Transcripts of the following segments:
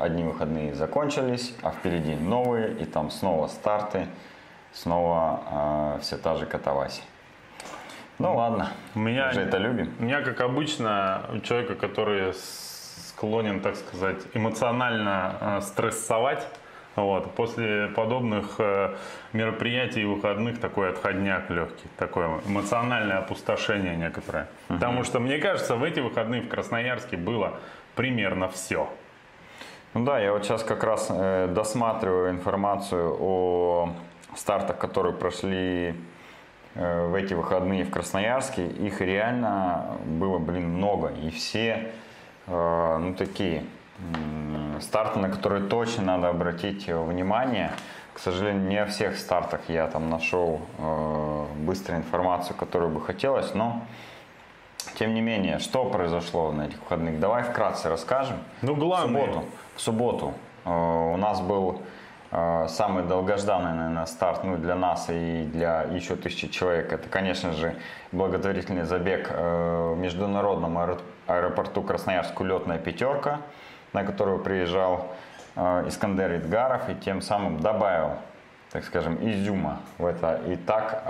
одни выходные закончились, а впереди новые, и там снова старты, снова э, вся та же катавасия. Ну ладно, У меня, мы же это любим. у меня, как обычно, у человека, который склонен, так сказать, эмоционально э, стрессовать, вот, после подобных э, мероприятий и выходных такой отходняк легкий, такое эмоциональное опустошение некоторое. Потому что, мне кажется, в эти выходные в Красноярске было примерно все. Ну да, я вот сейчас как раз э, досматриваю информацию о стартах, которые прошли э, в эти выходные в Красноярске. Их реально было, блин, много. И все, э, ну, такие старты, на которые точно надо обратить внимание. К сожалению, не о всех стартах я там нашел э, быстро информацию, которую бы хотелось, но тем не менее, что произошло на этих выходных? Давай вкратце расскажем. Ну, В главное, субботу, в субботу э, у нас был э, самый долгожданный, наверное, старт ну, для нас и для еще тысячи человек. Это, конечно же, благотворительный забег э, в международном аэро- аэропорту Красноярск «Улетная пятерка», на которую приезжал Искандер Идгаров и тем самым добавил, так скажем, изюма в это и так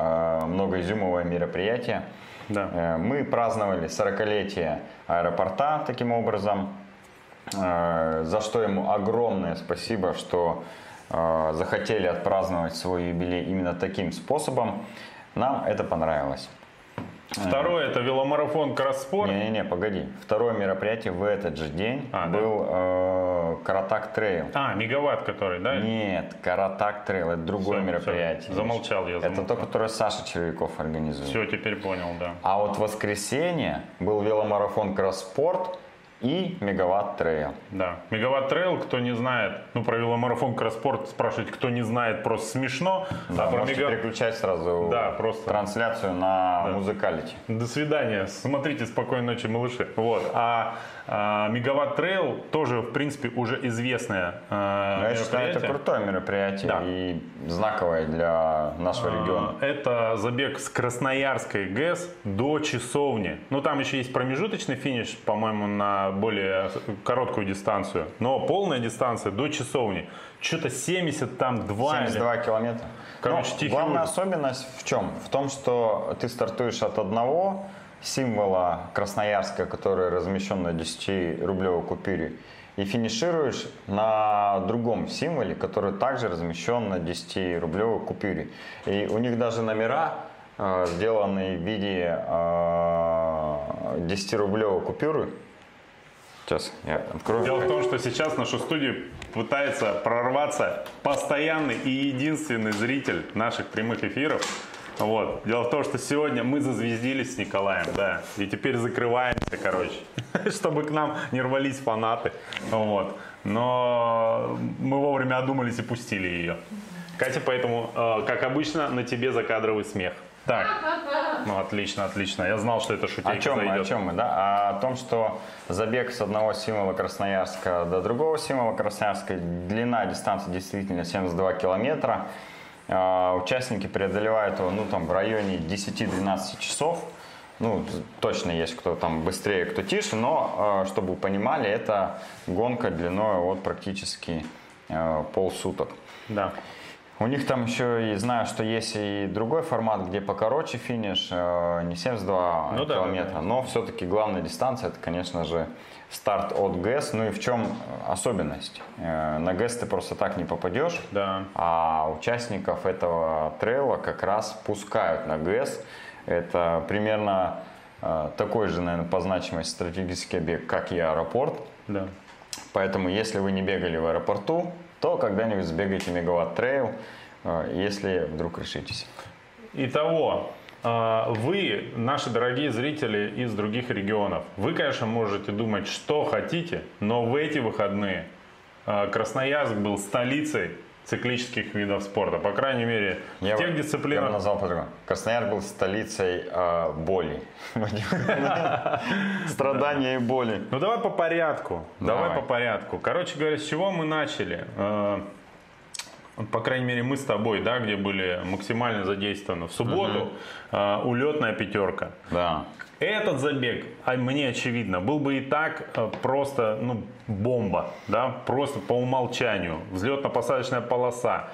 многоизюмовое мероприятие. да. Мы праздновали 40-летие аэропорта таким образом, за что ему огромное спасибо, что э, захотели отпраздновать свой юбилей именно таким способом. Нам это понравилось. Второе это веломарафон Кросспорт. Не-не-не, погоди. Второе мероприятие в этот же день А, да. был э, Каратак Trail. А, мегаватт который, да? Нет, Каратак Trail, это другое Всё, мероприятие. всё, замолчал я, Это замолчал. то, которое Саша Червяков организует. Все, теперь понял, да. А вот в воскресенье был веломарафон Кросспорт и Мегаватт Trail. Да. Мегаватт Trail, кто не знает, ну про веломарафон Кросспорт спрашивать, кто не знает, просто смешно. Да, а про можете мега- переключать сразу Да, просто. трансляцию на Muzicality. До свидания. Смотрите «Спокойной ночи, малыши». Вот. А, Мегаватт Trail тоже, в принципе, уже известное а, Но я считаю, это крутое мероприятие Да. и знаковое для нашего региона. А, Это забег с Красноярской ГЭС до Часовни. Ну, там еще есть промежуточный финиш, по-моему, на более короткую дистанцию. Но полная дистанция до Часовни. Что-то 70 там 2 72 километра. Короче, Но главная ужас. особенность в чем? В том, что ты стартуешь от одного символа Красноярска, который размещен на 10-рублевой купюре, и финишируешь на другом символе, который также размещен на 10-рублевой купюре. И у них даже номера э, сделаны в виде э, 10-рублевой купюры. Сейчас я открою. Дело в том, что сейчас нашу студию пытается прорваться постоянный и единственный зритель наших прямых эфиров. Вот. Дело в том, что сегодня мы зазвездились с Николаем, да, и теперь закрываемся, короче, чтобы к нам не рвались фанаты. Вот. Но мы вовремя одумались и пустили ее. Катя, поэтому, э, как обычно, на тебе закадровый смех. Так, ну отлично, отлично. Я знал, что это шутейка О чем мы, о зайдет. чем мы, да? А о том, что забег с одного символа Красноярска до другого символа Красноярска, длина дистанции действительно 72 километра. А, Участники преодолевают его, ну, там, в районе 10-12 часов. Ну, точно есть кто там быстрее, кто тише, но, э, чтобы вы понимали, это гонка длиной вот практически э, полсуток. Да. У них там еще и знаю, что есть и другой формат, где покороче финиш, э, не 72 Ну да, километра, да, да. но все-таки главная дистанция это, конечно же, старт от ГЭС. Ну и в чем особенность? Э, На ГЭС ты просто так не попадешь, Да. а участников этого трейла как раз пускают на ГЭС. Это примерно э, такой же, наверное, по значимости стратегический объект, как и аэропорт. Да. Поэтому, если вы не бегали в аэропорту, то когда-нибудь сбегайте Мегаватт Trail, э, если вдруг решитесь. Итого, э, вы, наши дорогие зрители из других регионов, вы, конечно, можете думать, что хотите, но в эти выходные э, Красноярск был столицей циклических видов спорта. По крайней мере, в Я, тех бы- я бы дисциплинах. назвал по-другому. Красноярск был столицей э, боли. Страдания и боли. Ну давай по порядку. Давай. Давай. по порядку. Короче говоря, с чего мы начали? Э, по крайней мере, мы с тобой, да, где были максимально задействованы. В субботу э, улетная пятерка. Да. Этот забег, а мне очевидно, был бы и так э, просто ну, бомба, да, просто по умолчанию. Взлетно-посадочная полоса,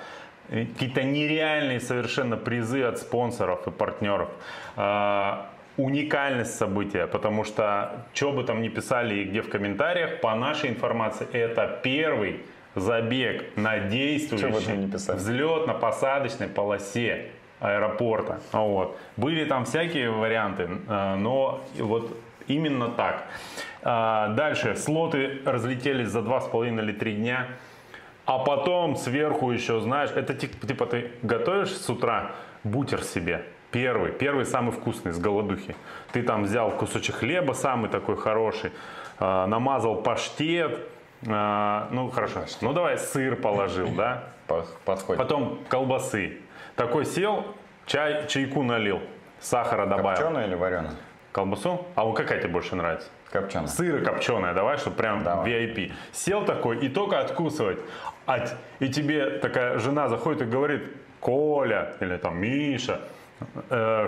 какие-то нереальные совершенно призы от спонсоров и партнеров. А, уникальность события, потому что, что бы там ни писали и где в комментариях, по нашей информации, это первый забег на действующей взлетно-посадочной полосе аэропорта. Вот. Были там всякие варианты, э, но вот именно так. А, дальше слоты разлетелись за 2,5 или 3 дня. А потом сверху еще, знаешь, это типа ты готовишь с утра бутер себе, Первый, первый самый вкусный с голодухи. Ты там взял кусочек хлеба, самый такой хороший, э, намазал паштет, э, ну хорошо, ну давай сыр положил, да? Подходит. Потом колбасы, такой сел, чай, чайку налил, сахара добавил. Копченую или вареную? Колбасу? А вот какая тебе больше нравится? Копченая. Сыр копченая, давай, чтобы прям давай. VIP. Сел такой и только откусывать. И тебе такая жена заходит и говорит, Коля или там Миша,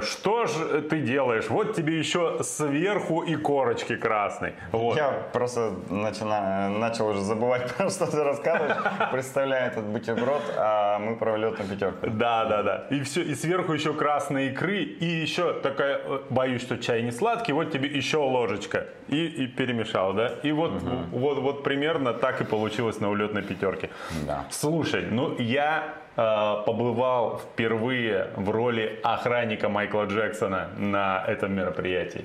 что же ты делаешь? Вот тебе еще сверху и корочки красной. Вот. Я просто начина, начал уже забывать, про что ты рассказываешь. Представляю этот бутерброд, а мы про летную пятерку. Да, да, да. И все, и сверху еще красные икры, и еще такая, э, боюсь, что чай не сладкий, вот тебе еще ложечка. И, и перемешал, да? И вот, угу. вот, вот примерно так и получилось на улетной пятерке. Да. Слушай, ну я Э, побывал впервые в роли охранника Майкла Джексона на этом мероприятии.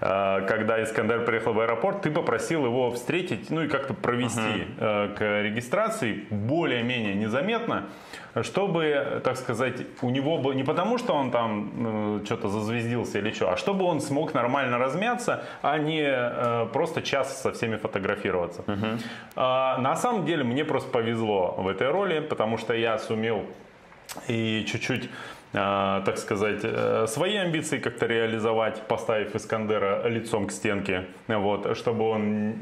Э, когда Искандер приехал в аэропорт, ты попросил его встретить, ну и как-то провести uh-huh. к регистрации более-менее незаметно чтобы, так сказать, у него было не потому, что он там э, что-то зазвездился или что, а чтобы он смог нормально размяться, а не э, просто час со всеми фотографироваться. Угу. А, на самом деле мне просто повезло в этой роли, потому что я сумел и чуть-чуть э, так сказать, э, свои амбиции как-то реализовать, поставив Искандера лицом к стенке, вот, чтобы он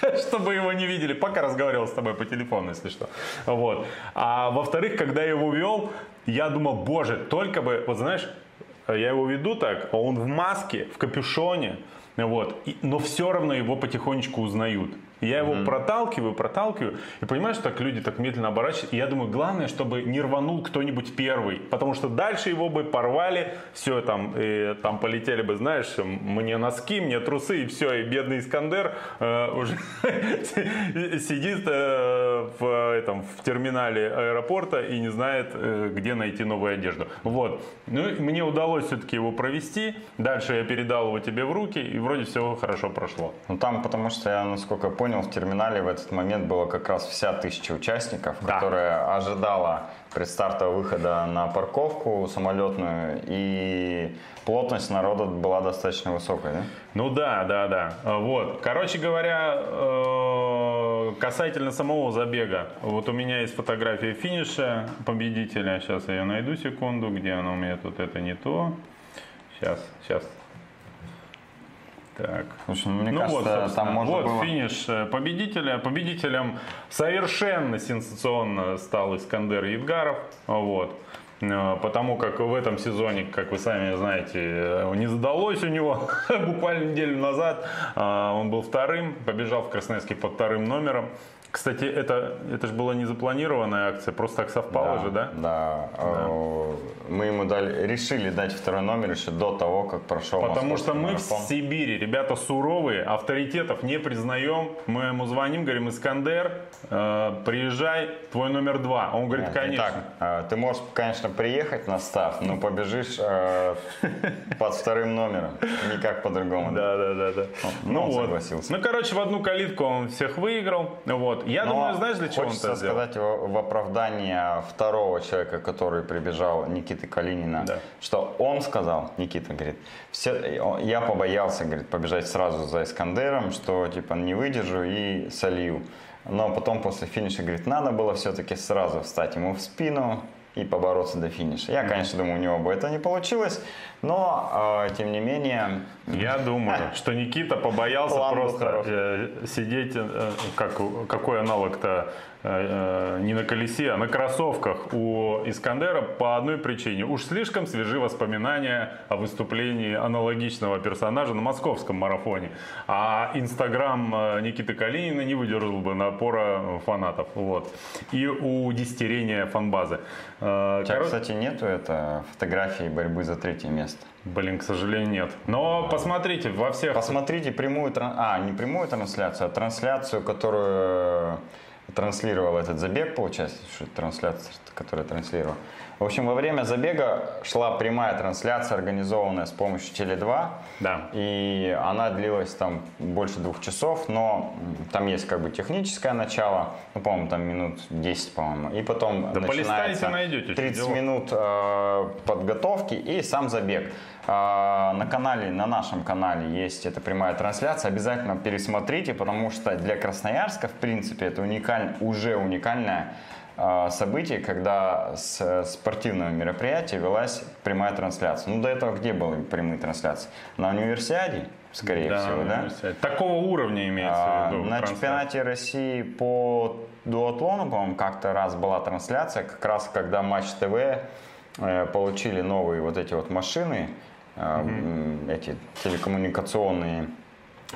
чтобы его не видели, пока разговаривал с тобой по телефону, если что. Вот. А во-вторых, когда я его вел, я думал, боже, только бы, вот знаешь, я его веду так, а он в маске, в капюшоне, вот, и, но все равно его потихонечку узнают. Я его mm-hmm. проталкиваю, проталкиваю, и понимаешь, так люди так медленно оборачиваются. И я думаю, главное, чтобы не рванул кто-нибудь первый, потому что дальше его бы порвали, все там, и, там полетели бы, знаешь, мне носки, мне трусы, и все, и бедный Искандер э, уже сидит э, в, этом, в терминале аэропорта и не знает, э, где найти новую одежду. Вот. Ну, мне удалось все-таки его провести. Дальше я передал его тебе в руки, и вроде все хорошо прошло. Ну там, потому что я, насколько понял, понял, в терминале в этот момент было как раз вся тысяча участников, да. которая ожидала предстартового выхода на парковку самолетную, и плотность народа была достаточно высокая, да? Ну да, да, да. Вот. Короче говоря, э, касательно самого забега, вот у меня есть фотография финиша победителя. Сейчас я ее найду секунду, где она у меня тут, это не то. Сейчас, сейчас так. Слушай, ну, мне ну кажется, вот, там можно вот было... финиш э, победителя. Победителем совершенно сенсационно стал Искандер Едгаров. Вот. Э, потому как в этом сезоне, как вы сами знаете, э, не задалось у него. Буквально неделю назад он был вторым, побежал в Красноярске под вторым номером. Кстати, это, это же была не запланированная акция, просто так совпало да, же, да? Да. да. Мы ему дали, решили дать второй номер еще до того, как прошел Потому что мы марафон. в Сибири, ребята суровые, авторитетов не признаем. Мы ему звоним, говорим, Искандер, э, приезжай, твой номер два. Он говорит, Нет, конечно. Так, э, ты можешь, конечно, приехать на став, но побежишь э, под вторым номером. Никак по-другому. Да, да, да. да. Ну, ну вот. согласился. Ну, короче, в одну калитку он всех выиграл. Вот. Вот. Я Но думаю, знаешь, для чего он это сделал? сказать в, оправдание второго человека, который прибежал, Никиты Калинина, да. что он сказал, Никита говорит, все, я побоялся, говорит, побежать сразу за Искандером, что типа не выдержу и солью. Но потом после финиша, говорит, надо было все-таки сразу встать ему в спину, и побороться до финиша. Я, конечно, думаю, у него бы это не получилось, но, э, тем не менее... Я думаю, что Никита побоялся просто э, сидеть, э, как, какой аналог-то не на колесе, а на кроссовках у Искандера по одной причине. Уж слишком свежи воспоминания о выступлении аналогичного персонажа на московском марафоне. А Инстаграм э, Никиты Калинина не выдержал бы напора фанатов. Вот. И у десятерения фанбазы. Э, у тебя, кстати, нету это фотографии борьбы за третье место? Блин, к сожалению, нет. Но посмотрите во всех... Посмотрите прямую, а, не прямую трансляцию, а трансляцию, которую транслировал этот забег, получается, трансляция, которая транслировала. В общем, во время забега шла прямая трансляция, организованная с помощью Теле2. Да. И она длилась там больше двух часов, но там есть как бы техническое начало, ну, по-моему, там минут 10, по-моему. И потом да начинается найдете, 30 минут э, подготовки и сам забег. Э, на канале, на нашем канале есть эта прямая трансляция. Обязательно пересмотрите, потому что для Красноярска, в принципе, это уникаль, уже уникальная событий, когда с спортивного мероприятия велась прямая трансляция. Ну, до этого где были прямые трансляции? На универсиаде, скорее да, всего, да? Такого уровня имеется а, в виду. На чемпионате России по дуатлону, по-моему, как-то раз была трансляция, как раз когда Матч ТВ э, получили новые вот эти вот машины, угу. эти телекоммуникационные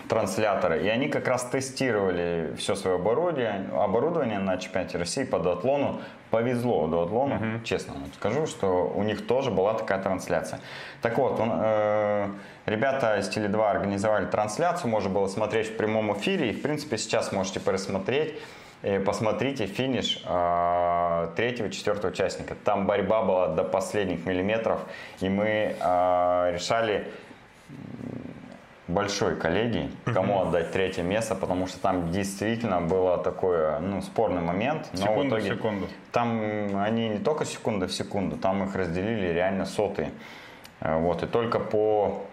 трансляторы, и они как раз тестировали все свое оборудование, оборудование на чемпионате России по дуатлону. Повезло дуатлону, uh-huh. честно скажу, что у них тоже была такая трансляция. Так вот, он, э, ребята из Теле2 организовали трансляцию, можно было смотреть в прямом эфире, и в принципе сейчас можете пересмотреть. И посмотрите финиш э, третьего, четвертого участника. Там борьба была до последних миллиметров, и мы э, решали большой коллегии, кому отдать третье место, потому что там действительно было такой ну, спорный момент. Но секунду в итоге, секунду. Там они не только секунда в секунду, там их разделили реально сотые. Э, вот, и только по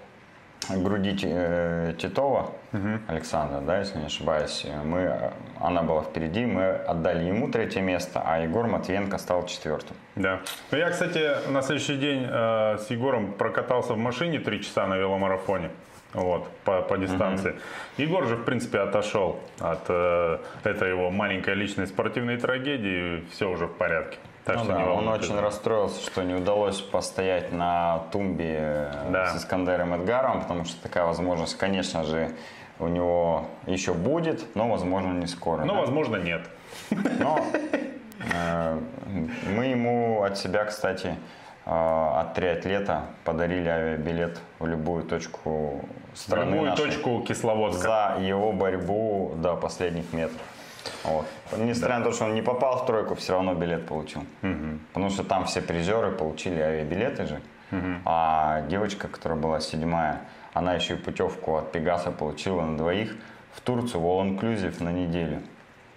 груди э, Титова, угу. Александра, да, если не ошибаюсь, мы, она была впереди, мы отдали ему третье место, а Егор Матвиенко стал четвертым. Да. Ну, я, кстати, на следующий день э, с Егором прокатался в машине три часа на веломарафоне вот, по, по дистанции. Угу. Егор же, в принципе, отошел от э, этой его маленькой личной спортивной трагедии, все уже в порядке. Так ну что да, он очень расстроился, что не удалось постоять на тумбе э, да. с Искандером Эдгаром, потому что такая возможность, конечно же, у него еще будет, но, возможно, не скоро. Но, да? возможно, нет. Но э, мы ему от себя, кстати, а, от триатлета подарили авиабилет в любую точку страны нашей точку Кисловодска. За его борьбу до последних метров. Вот. Несмотря да. на то, что он не попал в тройку, все равно билет получил. Угу. Потому что там все призеры получили авиабилеты же. Угу. А девочка, которая была седьмая, она еще и путевку от Пегаса получила на двоих в Турцию, в All Inclusive на неделю.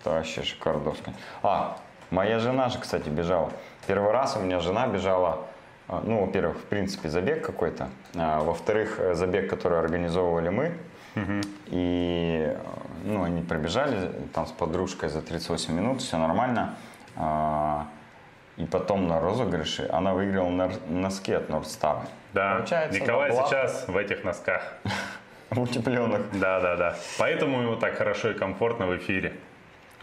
Это вообще шикардовски. А, моя жена же, кстати, бежала. Первый раз у меня жена бежала ну, во-первых, в принципе, забег какой-то. А, во-вторых, э, забег, который организовывали мы. Угу. И ну, они пробежали там с подружкой за 38 минут, все нормально. А, и потом на розыгрыше она выиграла на носки от Нордстара. Да, Получается, Николай сейчас в этих носках. Утепленных. Да, да, да. Поэтому ему так хорошо и комфортно в эфире.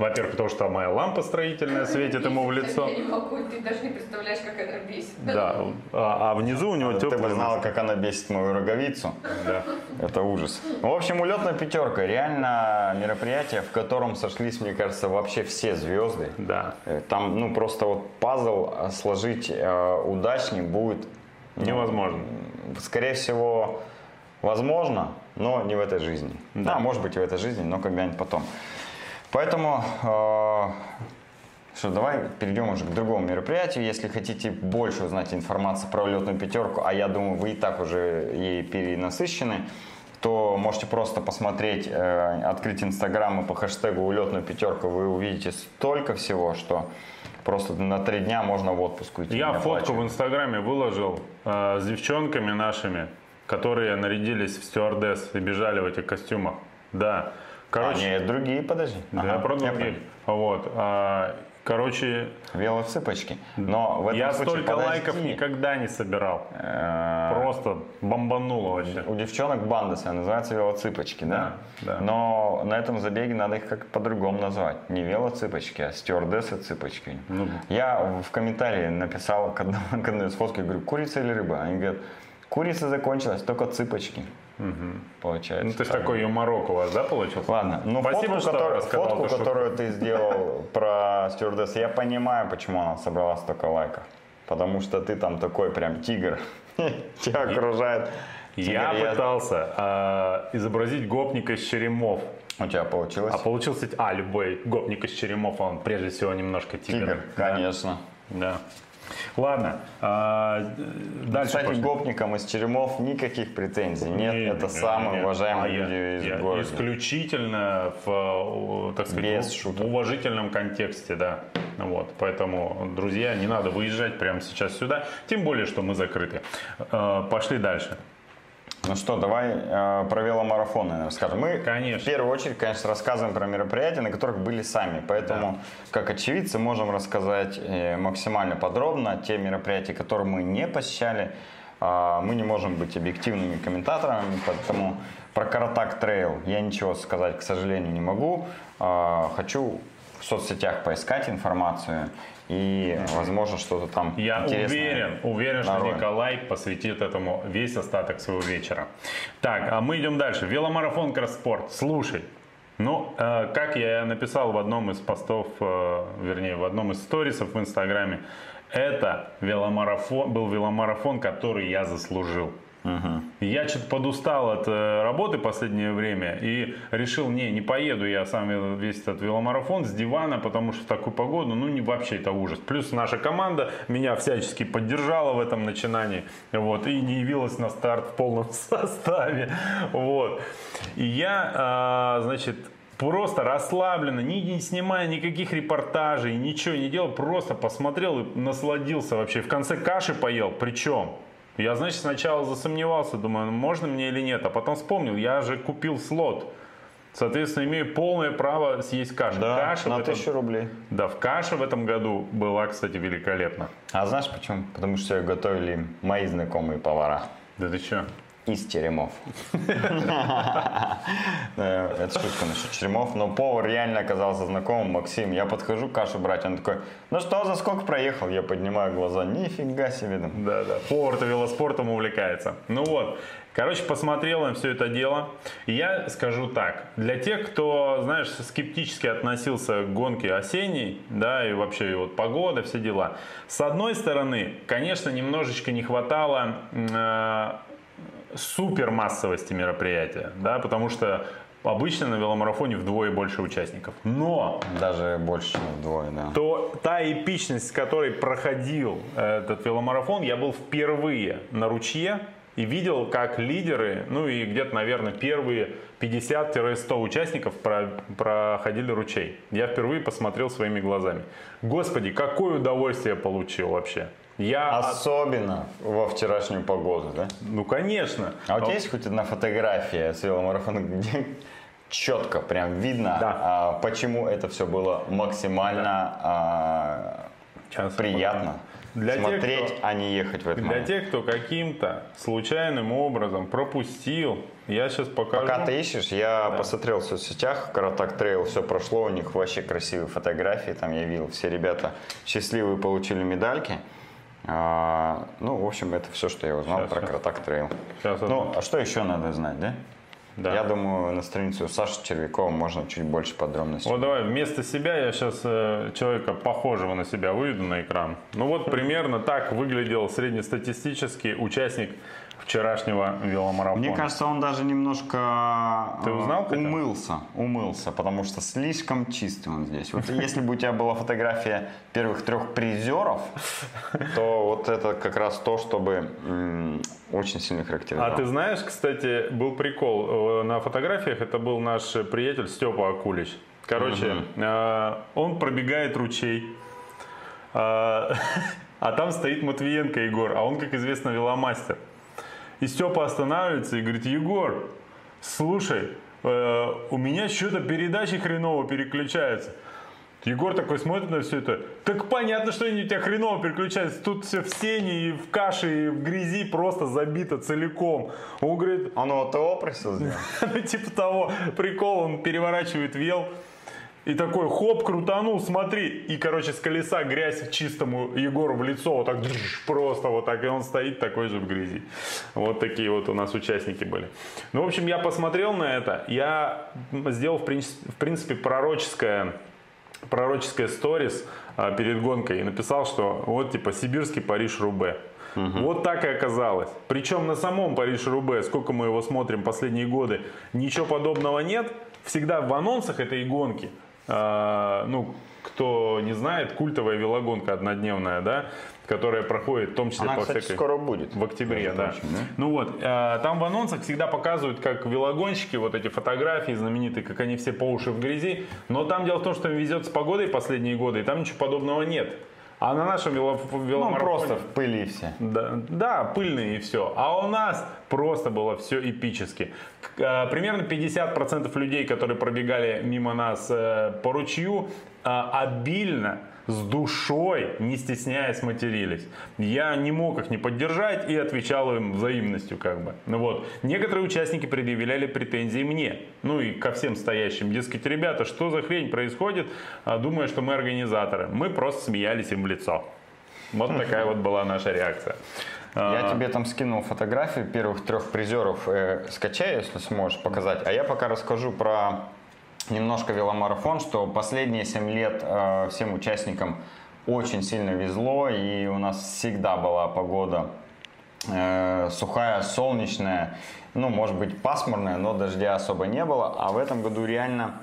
Во-первых, потому что моя лампа строительная светит ему в лицо. Я не могу, ты даже не представляешь, как она бесит. Да, а, а внизу у него теплый. Ты бы знала, как она бесит мою роговицу. Да. Это ужас. В общем, улетная пятерка. Реально мероприятие, в котором сошлись, мне кажется, вообще все звезды. Да. Э, там, ну, просто вот пазл сложить э, удачнее будет... Ну, Невозможно. Скорее всего, возможно, но не в этой жизни. Да, да может быть, и в этой жизни, но когда-нибудь потом. Поэтому, э, что, давай перейдем уже к другому мероприятию. Если хотите больше узнать информацию про летную пятерку, а я думаю, вы и так уже ей перенасыщены, то можете просто посмотреть, э, открыть инстаграм и по хэштегу улетную пятерку вы увидите столько всего, что просто на три дня можно в отпуск уйти. Я фотку в инстаграме выложил э, с девчонками нашими, которые нарядились в стюардесс и бежали в этих костюмах. Да. Короче, а, нет, другие, подожди. Да, ага, про других. Вот. А, Короче, Велоцыпочки. Но в этом я случае, столько подожди. лайков никогда не собирал. Э, Просто бомбануло вообще. У девчонок банда своя называется велоцыпочки, да? Да, да. Но на этом забеге надо их как по-другому назвать. Не велоцыпочки, а стюардессы цыпочки. Ну. Я в комментарии написал к одному- к одной из фотки, говорю, курица или рыба? Они говорят, курица закончилась, только цыпочки. Получается. Ну, ты ж так. такой юморок у вас, да, получился? Ладно, ну Спасибо, фотку, что которую, рассказал фотку, шутку. которую ты сделал про стюардесс, я понимаю, почему она собрала столько лайков. Потому что ты там такой прям тигр. Тебя окружает. Я пытался а, изобразить гопника из Черемов. У тебя получилось? А получился, а, любой гопник из Черемов, он прежде всего немножко тигр. Тигр, конечно. Да. Ладно, а, дальше Кстати, пошли. гопникам из Черемов никаких претензий нет. Не, это не, самые не. уважаемые А я- люди из я города. Исключительно в, так сказать, Без шуток. уважительном контексте, да. Вот, поэтому, друзья, не надо выезжать прямо сейчас сюда, тем более, что мы закрыты. Э, Пошли дальше. Ну что, давай э, про веломарафон, наверное, расскажем. Мы Конечно. в первую очередь, конечно, рассказываем про мероприятия, на которых были сами. Поэтому, как очевидцы, можем рассказать э, максимально подробно те мероприятия, которые мы не посещали. А, мы не можем быть объективными комментаторами, поэтому про Каратак Трейл я ничего сказать, к сожалению, не могу. А, хочу в соцсетях поискать информацию и, возможно, что-то там Я уверен, уверен, что нароем. Николай посвятит этому весь остаток своего вечера. Так, а мы идем дальше. Веломарафон Кросспорт. Слушай, ну, э, как я написал в одном из постов, э, вернее, в одном из сторисов в Инстаграме, это веломарафон, был веломарафон, который я заслужил. Я что-то подустал от э, работы последнее время и решил, не, не поеду я сам весь этот веломарафон с дивана, потому что в такую погоду, ну, не вообще это ужас. Плюс наша команда меня всячески поддержала в этом начинании, вот, и не явилась на старт в полном составе, вот. И я, а, значит, просто расслабленно, не, не снимая никаких репортажей, ничего не делал, просто посмотрел и насладился вообще. В конце каши поел, причем я, значит, сначала засомневался, думаю, ну, можно мне или нет, а потом вспомнил, я же купил слот. Соответственно, имею полное право съесть кашу. Да, Каша на этом- тысячу рублей. Да, в каша в этом году была, кстати, великолепна. А знаешь почему? Потому что ее готовили мои знакомые повара Да ты что? Из теремов. Э, Это шутка насчет теремов, но повар реально оказался знакомым, Максим. Я подхожу кашу брать, он такой, ну что, за сколько проехал? Я поднимаю глаза, нифига себе. Да, да. Повар-то велоспортом увлекается. Ну вот. Короче, посмотрел на все это дело. Я скажу так. Для тех, кто, знаешь, скептически относился к гонке осенней, да, и вообще и вот погода, все дела. С одной стороны, конечно, немножечко не хватало э, супер массовости мероприятия, да, потому что обычно на веломарафоне вдвое больше участников. Но Даже больше, чем вдвое, да. то та эпичность, с которой проходил э, этот веломарафон, я был впервые на ручье и видел, как лидеры, ну и где-то, наверное, первые 50-100 участников про- проходили ручей. Я впервые посмотрел своими глазами. Господи, какое удовольствие я получил вообще. Я, от- Особенно во вчерашнюю погоду, да? ну конечно. А у тебя есть хоть одна фотография с веломарафона, где четко прям видно, Да. а, почему это все было максимально а, Сейчас я приятно Для тех, смотреть, кто- а не ехать в этот Для момент. тех, кто каким-то случайным образом пропустил, я сейчас покажу. Пока ты ищешь, я посмотрел в соцсетях, Каратак Трейл, все прошло, у них вообще красивые фотографии, там я видел, все ребята счастливые получили медальки. А, ну, в общем, это все, что я узнал Щас, про щас. Каратак Трейл. Ну, а что еще надо знать, да? Да. Я думаю, на страницу Саши Червякова можно чуть больше подробностей. Вот давай вместо себя я сейчас человека похожего на себя выведу на экран. Ну вот примерно так выглядел среднестатистический участник вчерашнего веломарафона. Мне кажется, он даже немножко Ты э, узнал умылся, умылся, потому что слишком чистый он здесь. Вот если бы у тебя была фотография первых трех призеров, то вот это как раз то, чтобы очень сильно А характеризовало. ты знаешь, кстати, был прикол. Э, На фотографиях это был наш приятель Степа Акулич. Короче, э, он пробегает ручей. А а там стоит Матвиенко Егор, а он, как известно, веломастер. И Степа останавливается и говорит, Егор, слушай, э, у меня что-то передачи хреново переключаются. Егор такой смотрит на все это. Так понятно, что они у тебя хреново переключаются. Тут все в сене, и в каше, и в грязи просто забито целиком. Он говорит, Он его ТО просил сделать? ну, типа того, прикол, он переворачивает вел. И такой, хоп, крутанул, смотри. И, короче, с колеса грязь чистому Егору в лицо. Вот так, просто вот так. И он стоит такой же в грязи. Вот такие вот у нас участники были. Ну, в общем, я посмотрел на это. Я сделал, в принципе, пророческое пророческое сторис а, перед гонкой и написал, что вот типа сибирский Париж-Рубе. Вот так и оказалось. Причем на самом Париж-Рубе, сколько мы его смотрим последние годы, ничего подобного нет. Всегда в анонсах этой гонки, ну, кто не знает, культовая велогонка однодневная, да, которая проходит в том числе Она, по кстати, всякой... скоро будет. В октябре, да. прочим, да? Ну вот, э, там в анонсах всегда показывают, как велогонщики, вот эти фотографии знаменитые, как они все по уши в грязи. Но там дело в том, что им везет с погодой последние годы, и там ничего подобного нет. А на нашем вело- Ну, веломарафоне... просто в пыли все. Да, да, пыльные и все. А у нас просто было все эпически. Э, Примерно 50% людей, которые пробегали мимо нас э, по ручью, э, обильно, с душой, не стесняясь, матерились. Я не мог их не поддержать и отвечал им взаимностью как бы. Ну вот. Некоторые участники предъявляли претензии мне, ну и ко всем стоящим. Дескать, ребята, что за хрень происходит, А, думая, что мы организаторы. Мы просто смеялись им в лицо. Вот такая вот была наша реакция. Я А, тебе там скинул фотографии первых трех призеров. Э, скачай, если сможешь показать. А я пока расскажу про немножко веломарафон, что последние 7 лет э, всем участникам очень сильно везло, и у нас всегда была погода э, сухая, солнечная, ну, может быть, пасмурная, но дождя особо не было. А в этом году реально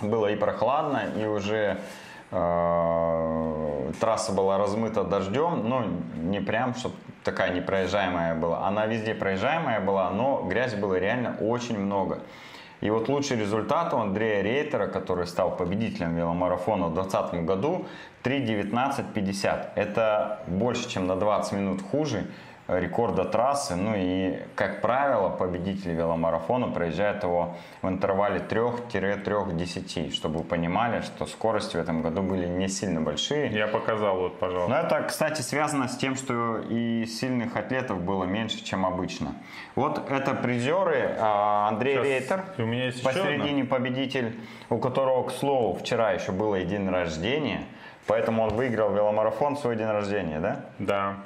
было и прохладно, и уже э, трасса была размыта дождем, ну, не прям, чтобы такая непроезжаемая была. Она везде проезжаемая была, но грязи было реально очень много. И вот лучший результат у Андрея Рейтера, который стал победителем веломарафона в 2020 году, 3.19.50. Это больше, чем на 20 минут хуже рекорда трассы. Ну и, как правило, победители веломарафона проезжают его в интервале 3-3.10, чтобы вы понимали, что скорости в этом году были не сильно большие. Я показал, вот, пожалуйста. Но это, кстати, связано с тем, что и сильных атлетов было меньше, чем обычно. Вот это призеры. а, Андрей Сейчас Рейтер, у меня есть посередине победитель, у которого, к слову, вчера еще было и день рождения. Поэтому он выиграл веломарафон в свой день рождения, да? Да.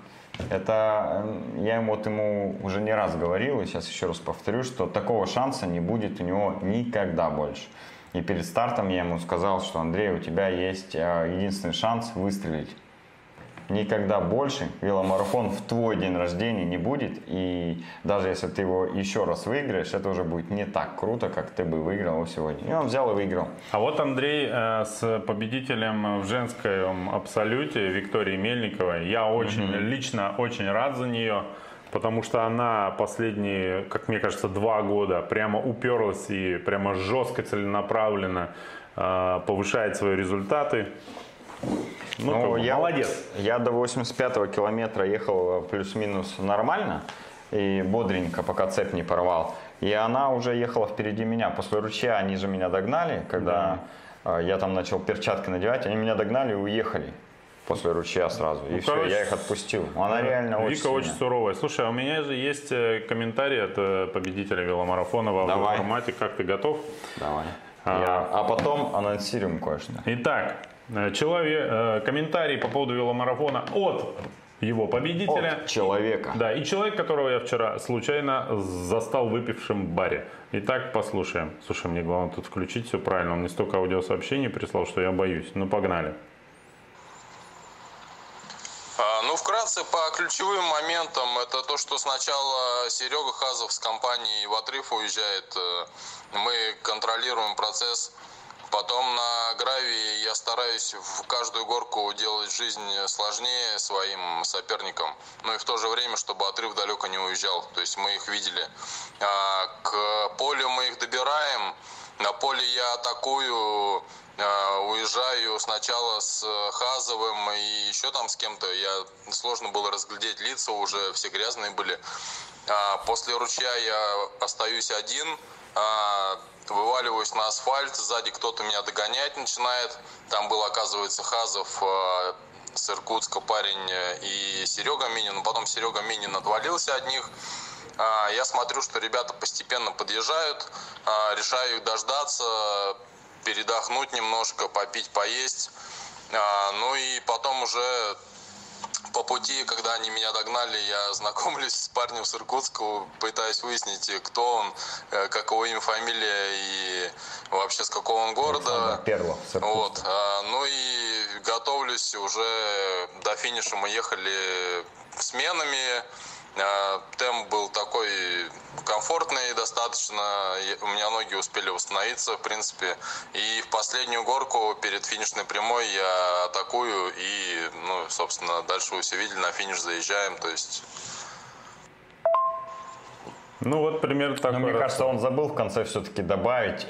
Это я ему вот ему уже не раз говорил, и сейчас еще раз повторю, что такого шанса не будет у него никогда больше. И перед стартом я ему сказал, что Андрей, у тебя есть э, единственный шанс выстрелить. Никогда больше веломарафон в твой день рождения не будет. И даже если ты его еще раз выиграешь, это уже будет не так круто, как ты бы выиграл его сегодня. И он взял и выиграл. А вот Андрей э, с победителем в женском абсолюте Викторией Мельниковой. Я очень, лично очень рад за нее. Потому что она последние, как мне кажется, два года прямо уперлась и прямо жестко, целенаправленно э, повышает свои результаты. Ну, бы, я, молодец. Я до 85-го километра ехал плюс-минус нормально и бодренько, пока цепь не порвал. И она уже ехала впереди меня. После ручья они же меня догнали, когда э, я там начал перчатки надевать. Они меня догнали и уехали после ручья сразу. И все, Ну, короче, я их отпустил. Она реально очень Вика очень суровая. Слушай, а у меня же есть э, комментарий от э, победителя веломарафона в Давай. формате. Как ты готов? Давай. А. Я- а потом анонсируем кое-что. Итак, э, человек, э, комментарий по поводу веломарафона от его победителя. От человека. Да, и человек, которого я вчера случайно застал выпившим в баре. Итак, послушаем. Слушай, мне главное тут включить все правильно. Он мне столько аудиосообщений прислал, что я боюсь. Ну, погнали. А, Ну, вкратце по ключевым моментам, это то, что сначала Серега Хазов с компанией в отрыв уезжает, э, мы контролируем процесс. Потом на гравии я стараюсь в каждую горку делать жизнь сложнее своим соперникам. Ну и в то же время, чтобы отрыв далеко не уезжал. То есть мы их видели. А, К полю мы их добираем. На поле я атакую, э, уезжаю сначала с Хазовым и еще там с кем-то. Я сложно было разглядеть лица, уже все грязные были. А, После ручья я остаюсь один. А, вываливаюсь на асфальт, сзади кто-то меня догонять начинает. Там был, оказывается, Хазов э, с Иркутска парень э, и Серега Минин. Потом Серега Минин отвалился от них. А, Я смотрю, что ребята постепенно подъезжают, а, решаю их дождаться, передохнуть немножко, попить, поесть. А, Ну и потом уже по пути, когда они меня догнали, я знакомлюсь с парнем с Иркутска, пытаюсь выяснить, кто он, э, какого имя, фамилия и вообще с какого он города. Иркутска. Вот. а, Ну и готовлюсь уже до финиша. Мы ехали сменами. А, Темп был такой комфортный достаточно. У меня ноги успели восстановиться, в принципе. И в последнюю горку перед финишной прямой я атакую. И, ну, собственно, дальше вы все видели, на финиш заезжаем. То есть Ну вот примерно такой Но мне кажется, он забыл в конце все-таки добавить.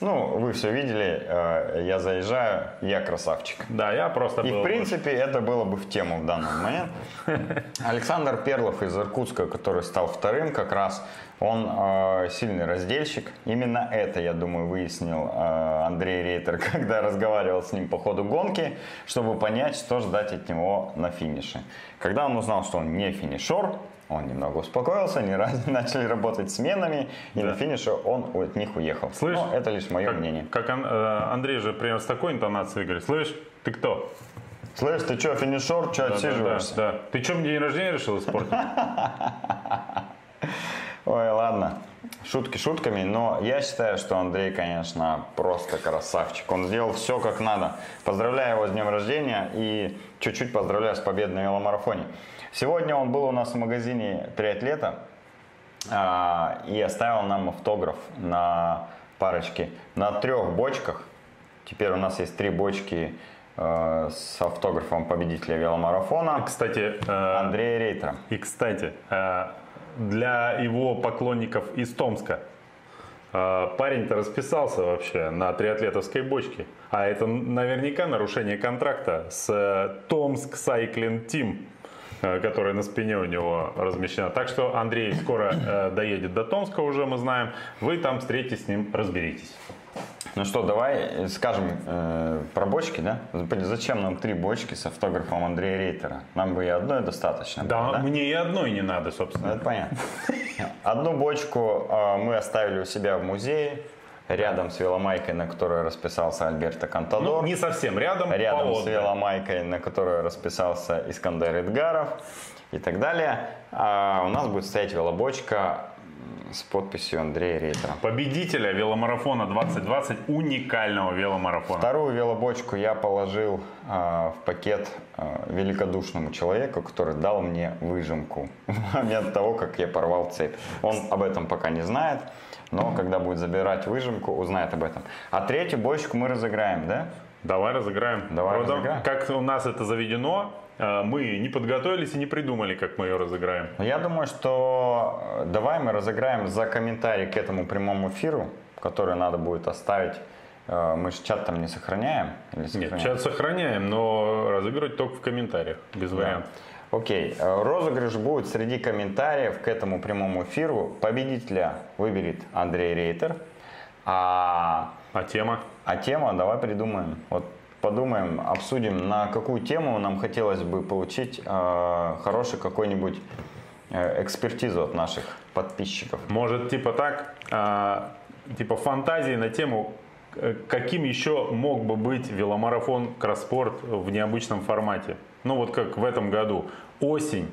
Ну, вы все видели, э, я заезжаю, я красавчик. Да, я просто И был в принципе это было бы в тему в данный момент. Александр Перлов из Иркутска, который стал вторым как раз, он э, сильный раздельщик. Именно это, я думаю, выяснил э, Андрей Рейтер, когда разговаривал с ним по ходу гонки, чтобы понять, что ждать от него на финише. Когда он узнал, что он не финишер, он немного успокоился, они раз- начали работать сменами, и на финише он от них уехал. Слышь, Но это лишь мое как, мнение. Как э, Андрей же примерно с такой интонацией говорит. Слышь, ты кто? Слышь, ты что, финишер, что Да, да, отсиживаешься? да, да. Ты что, мне день рождения решил испортить? Ой, ладно. Шутки шутками, но я считаю, что Андрей, конечно, просто красавчик. Он сделал все как надо. Поздравляю его с днем рождения и чуть-чуть поздравляю с победой на веломарафоне. Сегодня он был у нас в магазине «Триатлета» а, и оставил нам автограф на парочке, на трех бочках. Теперь у нас есть три бочки э, с автографом победителя веломарафона Кстати, э, Андрея Рейтера. И, кстати, э, для его поклонников из Томска, э, парень-то расписался вообще на триатлетовской бочке. А это наверняка нарушение контракта с э, Томск Cycling Team, э, которая на спине у него размещена. Так что Андрей скоро э, доедет до Томска уже, мы знаем. Вы там встретитесь с ним, разберитесь. Ну что, давай скажем э, про бочки, да? Зачем нам три бочки с автографом Андрея Рейтера? Нам бы и одной достаточно. Да, было, мне и одной не надо, Ну, собственно. это понятно. Одну бочку э, мы оставили у себя в музее, рядом с веломайкой, на которой расписался Альберто Ну, Контадор. не совсем рядом, рядом с поодаль. веломайкой, на которой расписался Искандер Эдгаров и так далее. А у нас будет стоять велобочка с подписью Андрея Рейтера. Победителя веломарафона 2020, уникального веломарафона. Вторую велобочку я положил а, в пакет а, великодушному человеку, который дал мне выжимку в момент того, как я порвал цепь. Он об этом пока не знает, но когда будет забирать выжимку, узнает об этом. А третью бочку мы разыграем, да? Давай разыграем. Давай Вот, разыграем. Как у нас это заведено, э, мы не подготовились и не придумали, как мы ее разыграем. Я думаю, что э, давай мы разыграем за комментарий к этому прямому эфиру, который надо будет оставить. Э, Мы же чат там не сохраняем? Или Нет, сохраняем? чат сохраняем, но разыгрывать только в комментариях, без вариантов. Окей, э, розыгрыш будет среди комментариев к этому прямому эфиру. Победителя выберет Андрей Рейтер. А, А тема? а тема давай придумаем. Вот подумаем, обсудим, на какую тему нам хотелось бы получить э, хороший какой-нибудь э, экспертизу от наших подписчиков. Может, типа так, а, типа фантазии на тему, э, каким еще мог бы быть веломарафон Кросспорт в необычном формате. Ну вот как в этом году. Осень,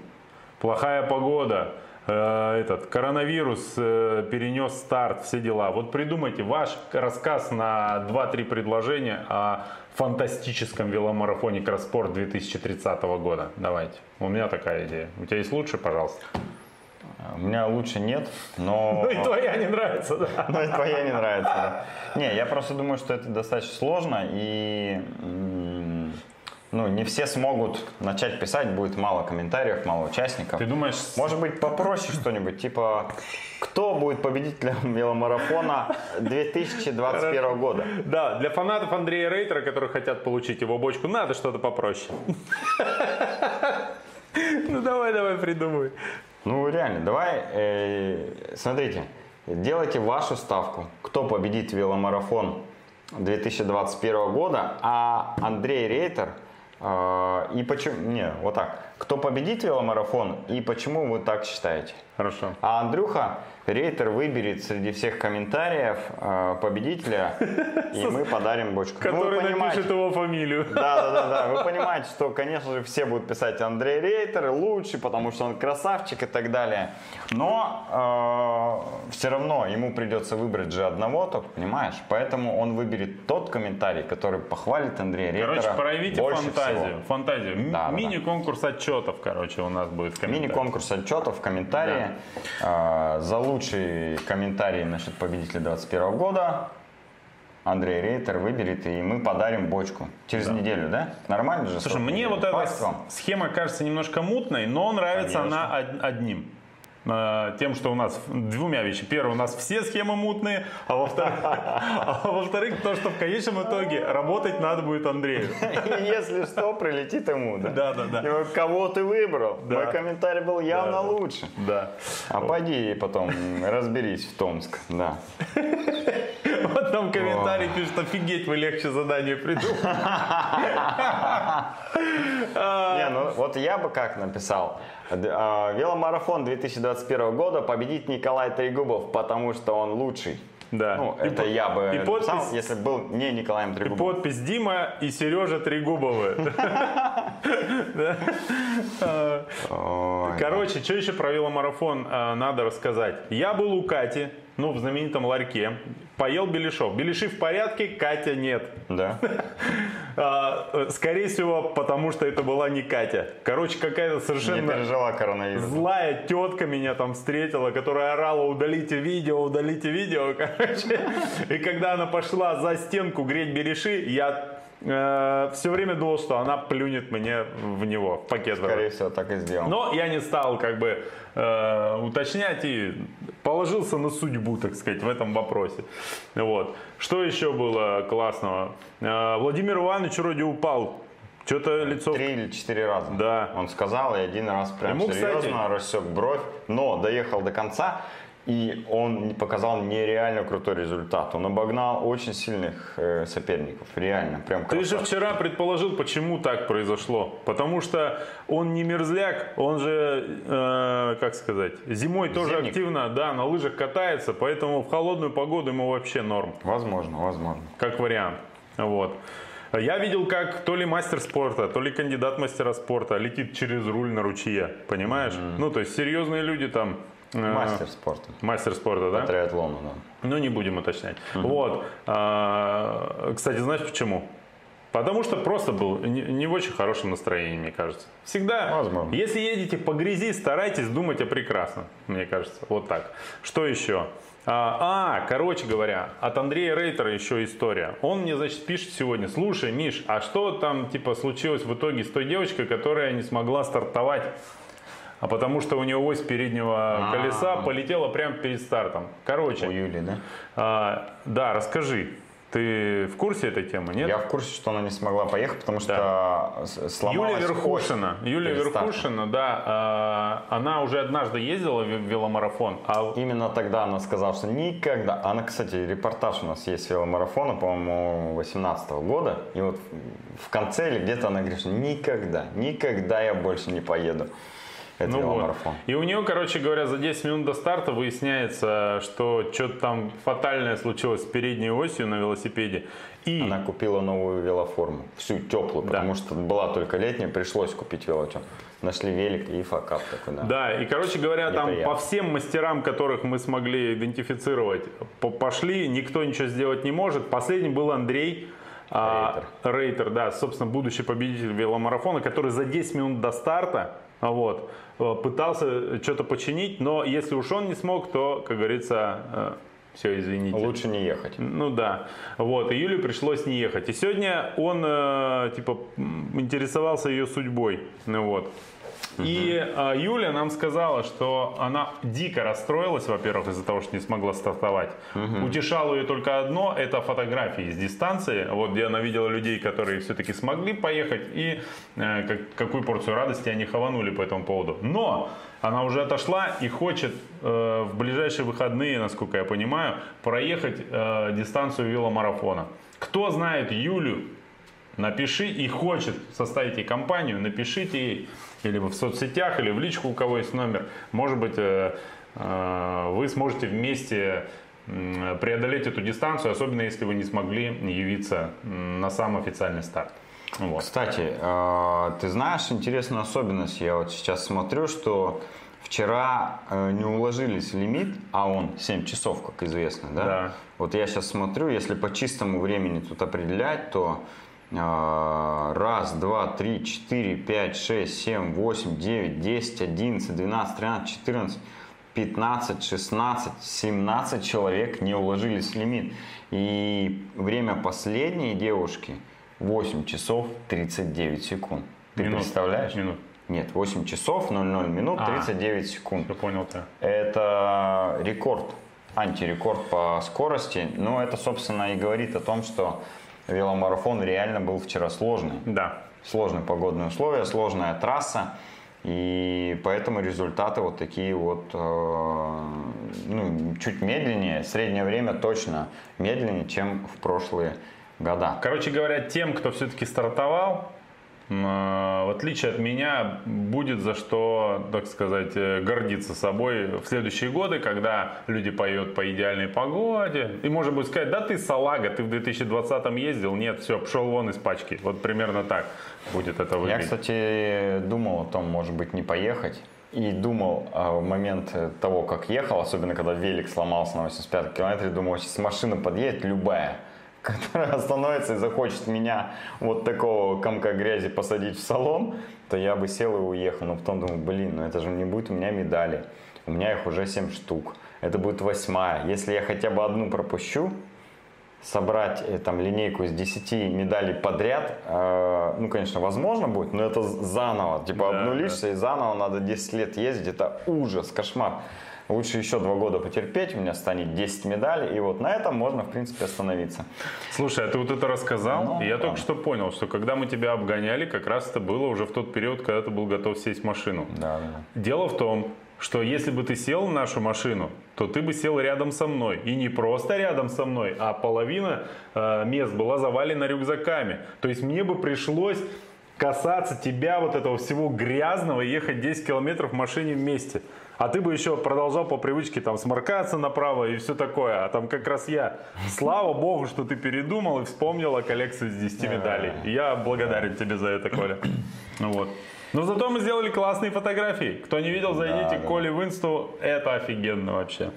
плохая погода, э, этот коронавирус э, перенес старт, все дела. Вот придумайте ваш рассказ на 2-3 предложения о фантастическом веломарафоне Кросспорт 2030 года. Давайте. У меня такая идея. У тебя есть лучше, пожалуйста? У меня лучше нет, но... Ну и твоя не нравится, да? Ну и твоя не нравится. да. Не, я просто думаю, что это достаточно сложно и ну, не все смогут начать писать, будет мало комментариев, мало участников. Ты думаешь, Может быть, попроще что-нибудь, типа, кто будет победителем веломарафона 2021 года? Да, для фанатов Андрея Рейтера, которые хотят получить его бочку, надо что-то попроще. Ну давай, давай, придумай. Ну, реально, давай, э, смотрите, делайте вашу ставку. Кто победит веломарафон 2021 года, а Андрей Рейтер и почему... Не, вот так. Кто победит веломарафон и почему вы так считаете? Хорошо. А Андрюха Рейтер выберет среди всех комментариев э, победителя, и мы подарим бочку. Ну, Который понимаете- напишет его фамилию. да, да, да, да. Вы понимаете, что, конечно же, все будут писать Андрей Рейтер лучший, потому что он красавчик и так далее. Но все равно ему придется выбрать же одного, только понимаешь? Поэтому он выберет тот комментарий, который похвалит Андрея Рейтера. Короче, проявите больше фантазию. всего. Фантазию. Да, да, да. Мини-конкурс отчетов, короче, у нас будет. Мини-конкурс отчетов комментарии. А, за лучший комментарий насчет победителя 2021 года Андрей Рейтер выберет, и мы подарим бочку. Через неделю, да? Нормально же? Слушай, мне вот эта схема кажется немножко мутной, но нравится Конечно. она од- одним. Э, Тем, что у нас двумя вещами. Первое, у нас все схемы мутные, а во-вторых, а во-вторых, то, что в конечном итоге работать надо будет Андрею. Если что, прилетит ему, да? Да, да, Кого ты выбрал? Да. Мой комментарий был явно Да, лучше. Да. А пойди потом разберись в Томск, да. Вот там комментарий пишет, офигеть, вы легче задание придумали. Не, ну вот я бы как написал. А, Веломарафон 2021 года победит Николай Трегубов, потому что он лучший. Да. Ну, И это по- я бы и написал, подпись- если бы был не Николаем И Трегубовым. подпись Дима и Сережа Трегубовы. А, Короче, что еще про веломарафон а, надо рассказать? Я был у Кати, ну, в знаменитом ларьке, поел беляшов. Беляши в порядке, Катя нет. Да? А, э, скорее всего, потому что это была не Катя. Короче, какая-то Не совершенно пережила коронавирус. злая тетка меня там встретила, которая орала «удалите видео, удалите видео», короче. И когда она пошла за стенку греть беляши, я все время думал, что она плюнет мне в него, в пакет. Скорее всего, так и сделал. Но я не стал как бы э, уточнять и положился на судьбу, так сказать, в этом вопросе. Вот. Что еще было классного? Э, Владимир Иванович вроде упал. Что-то лицо... Три или четыре раза. Да. Он сказал, и один раз прям Ему, серьезно кстати- рассек бровь, но доехал до конца, и он показал нереально крутой результат. Он обогнал очень сильных э, соперников. Реально, прям Ты же вчера предположил, почему так произошло. Потому что он не мерзляк, он же, э, как сказать, зимой тоже Зимник. активно, да, на лыжах катается, поэтому в холодную погоду ему вообще норм. Возможно, возможно. как вариант. Вот. Я видел, как то ли мастер спорта, то ли кандидат мастера спорта летит через руль на ручье, понимаешь? Ну, то есть серьезные люди там. Э, Мастер спорта. Мастер спорта, да? Триатлону, да. Ну, не будем уточнять. Вот. А, Кстати, знаешь почему? Потому что просто был не не в очень хорошем настроении, мне кажется. Всегда, Возможно. если едете по грязи, старайтесь думать о прекрасном, мне кажется. Вот так. Что еще? А, а, короче говоря, от Андрея Рейтера еще история. Он мне, значит, пишет сегодня, слушай, Миш, а что там, типа, случилось в итоге с той девочкой, которая не смогла стартовать? А потому что у нее ось переднего колеса полетела прямо перед стартом. Короче, У Юли, да? а, да, расскажи. Ты в курсе этой темы, нет? Я в курсе, что она не смогла поехать, потому что с- сломалась Юлия Верхушина. ось Юлия. Верхушина, да, а, она уже однажды ездила в веломарафон, а Именно тогда она сказала, что никогда... Она, кстати, репортаж у нас есть веломарафона, по-моему, 18 года. И вот в конце или где-то она говорит, что никогда, никогда я больше не поеду. Это ну вот. веломарафон. И у нее, короче говоря, за 10 минут до старта выясняется, что что-то там фатальное случилось с передней осью на велосипеде. И Она купила новую велоформу, всю теплую, Да. потому что была только летняя, пришлось купить велотем. Нашли велик и факап такой, да. Да, и, короче говоря, там Неприятно. по всем мастерам, которых мы смогли идентифицировать, по- пошли, никто ничего сделать не может. Последний был Андрей. а, Рейтер, да, собственно, будущий победитель веломарафона, который за 10 минут до старта а, вот, пытался что-то починить, но если уж он не смог, то, как говорится, все, извините. Лучше не ехать. Ну да, вот, и Юле пришлось не ехать. И сегодня он, э, типа, интересовался ее судьбой, ну вот. И а, Юля нам сказала, что она дико расстроилась, во-первых, из-за того, что не смогла стартовать. Утешало ее только одно, это фотографии с дистанции, вот где она видела людей, которые все-таки смогли поехать, и э, как- какую порцию радости они хаванули по этому поводу. Но она уже отошла и хочет э, в ближайшие выходные, насколько я понимаю, проехать э, дистанцию веломарафона. Кто знает Юлю, Напиши и хочет составить ей компанию, напишите ей или в соцсетях, или в личку, у кого есть номер. Может быть, э, э, вы сможете вместе преодолеть эту дистанцию, особенно если вы не смогли явиться на сам официальный старт. Вот. Кстати, э, ты знаешь интересную особенность? Я вот сейчас смотрю, что вчера э, не уложились лимит, а он 7 часов, как известно, да? Да. Вот я сейчас смотрю, если по чистому времени тут определять, то раз, два, три, четыре, пять, шесть, семь, восемь, девять, десять, одиннадцать, двенадцать, тринадцать, четырнадцать, 15, 16, 17 человек не уложились в лимит. И время последней девушки 8 часов 39 секунд. Ты Минут. представляешь? Минут. Нет, 8 часов 00 минут А. 39 секунд. Я понял тебя. Это рекорд, антирекорд по скорости. Но это, собственно, и говорит о том, что веломарафон реально был вчера сложный Да. сложные погодные условия, сложная трасса. И поэтому результаты вот такие вот, э, ну, чуть медленнее, среднее время точно медленнее, чем в прошлые года. Короче говоря, тем, кто все-таки стартовал, в отличие от меня, будет за что, так сказать, э, гордиться собой в следующие годы, когда люди поют по идеальной погоде. И можно будет сказать, да ты салага, ты в 2020 ездил, нет, все, пошел вон из пачки. Вот примерно так будет это Я, выглядеть. кстати, думал о том, может быть, не поехать. И думал а, в момент того, как ехал, особенно когда велик сломался на 85 километре, думал, сейчас машина подъедет любая, которая остановится и захочет меня вот такого комка грязи посадить в салон, то я бы сел и уехал. Но потом думаю, блин, ну это же не будет у меня медали. У меня их уже 7 штук. Это будет восьмая. Если я хотя бы одну пропущу, собрать э, там линейку из 10 медалей подряд, э, ну, конечно, возможно будет, но это заново. Типа Да, обнулишься и заново надо 10 лет ездить. Это ужас, кошмар. Лучше еще два года потерпеть, у меня станет 10 медалей, и вот на этом можно, в принципе, остановиться. Слушай, а ты вот это рассказал, Ну, и я да. только что понял, что когда мы тебя обгоняли, как раз это было уже в тот период, когда ты был готов сесть в машину. Да, да. Дело в том, что если бы ты сел в нашу машину, то ты бы сел рядом со мной. И не просто рядом со мной, а половина э, мест была завалена рюкзаками. То есть мне бы пришлось касаться тебя, вот этого всего грязного, и ехать 10 километров в машине вместе. А ты бы еще продолжал по привычке там сморкаться направо и все такое. А там как раз я. Слава богу, что ты передумал и вспомнил о коллекции из 10 медалей. И Я благодарен тебе за это, Коля. Ну вот. Но зато мы сделали классные фотографии. Кто не видел, зайдите Да, к. Коле в инсту. Это офигенно вообще.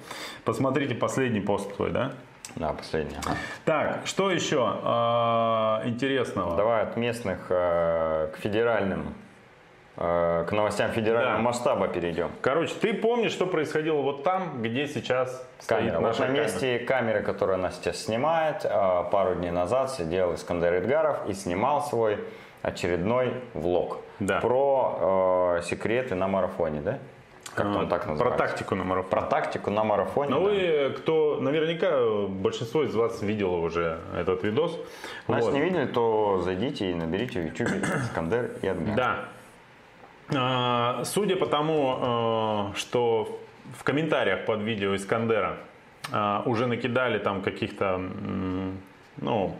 Посмотрите последний пост твой, да? Да, последняя. ага. Так, что еще а, интересного? Давай от местных э, к федеральным, э, к новостям федерального Да. масштаба перейдем. Короче, ты помнишь, что происходило вот там, где сейчас стоит Камера. Вот наша на камера? месте камеры, которую она сейчас снимает, а, пару дней назад сидел Искандер Эдгаров и снимал свой очередной влог Да. про э, секреты на марафоне, да? Как А, он так Про называется? тактику на марафон. Про тактику на марафоне. Ну да. вы, кто, наверняка, большинство из вас видело уже этот видос. Если Вот. не видели, то зайдите и наберите в YouTube Искандер и Эдгар. Да. А, Судя по тому, э, что в комментариях под видео Искандера а, уже накидали там каких-то ну,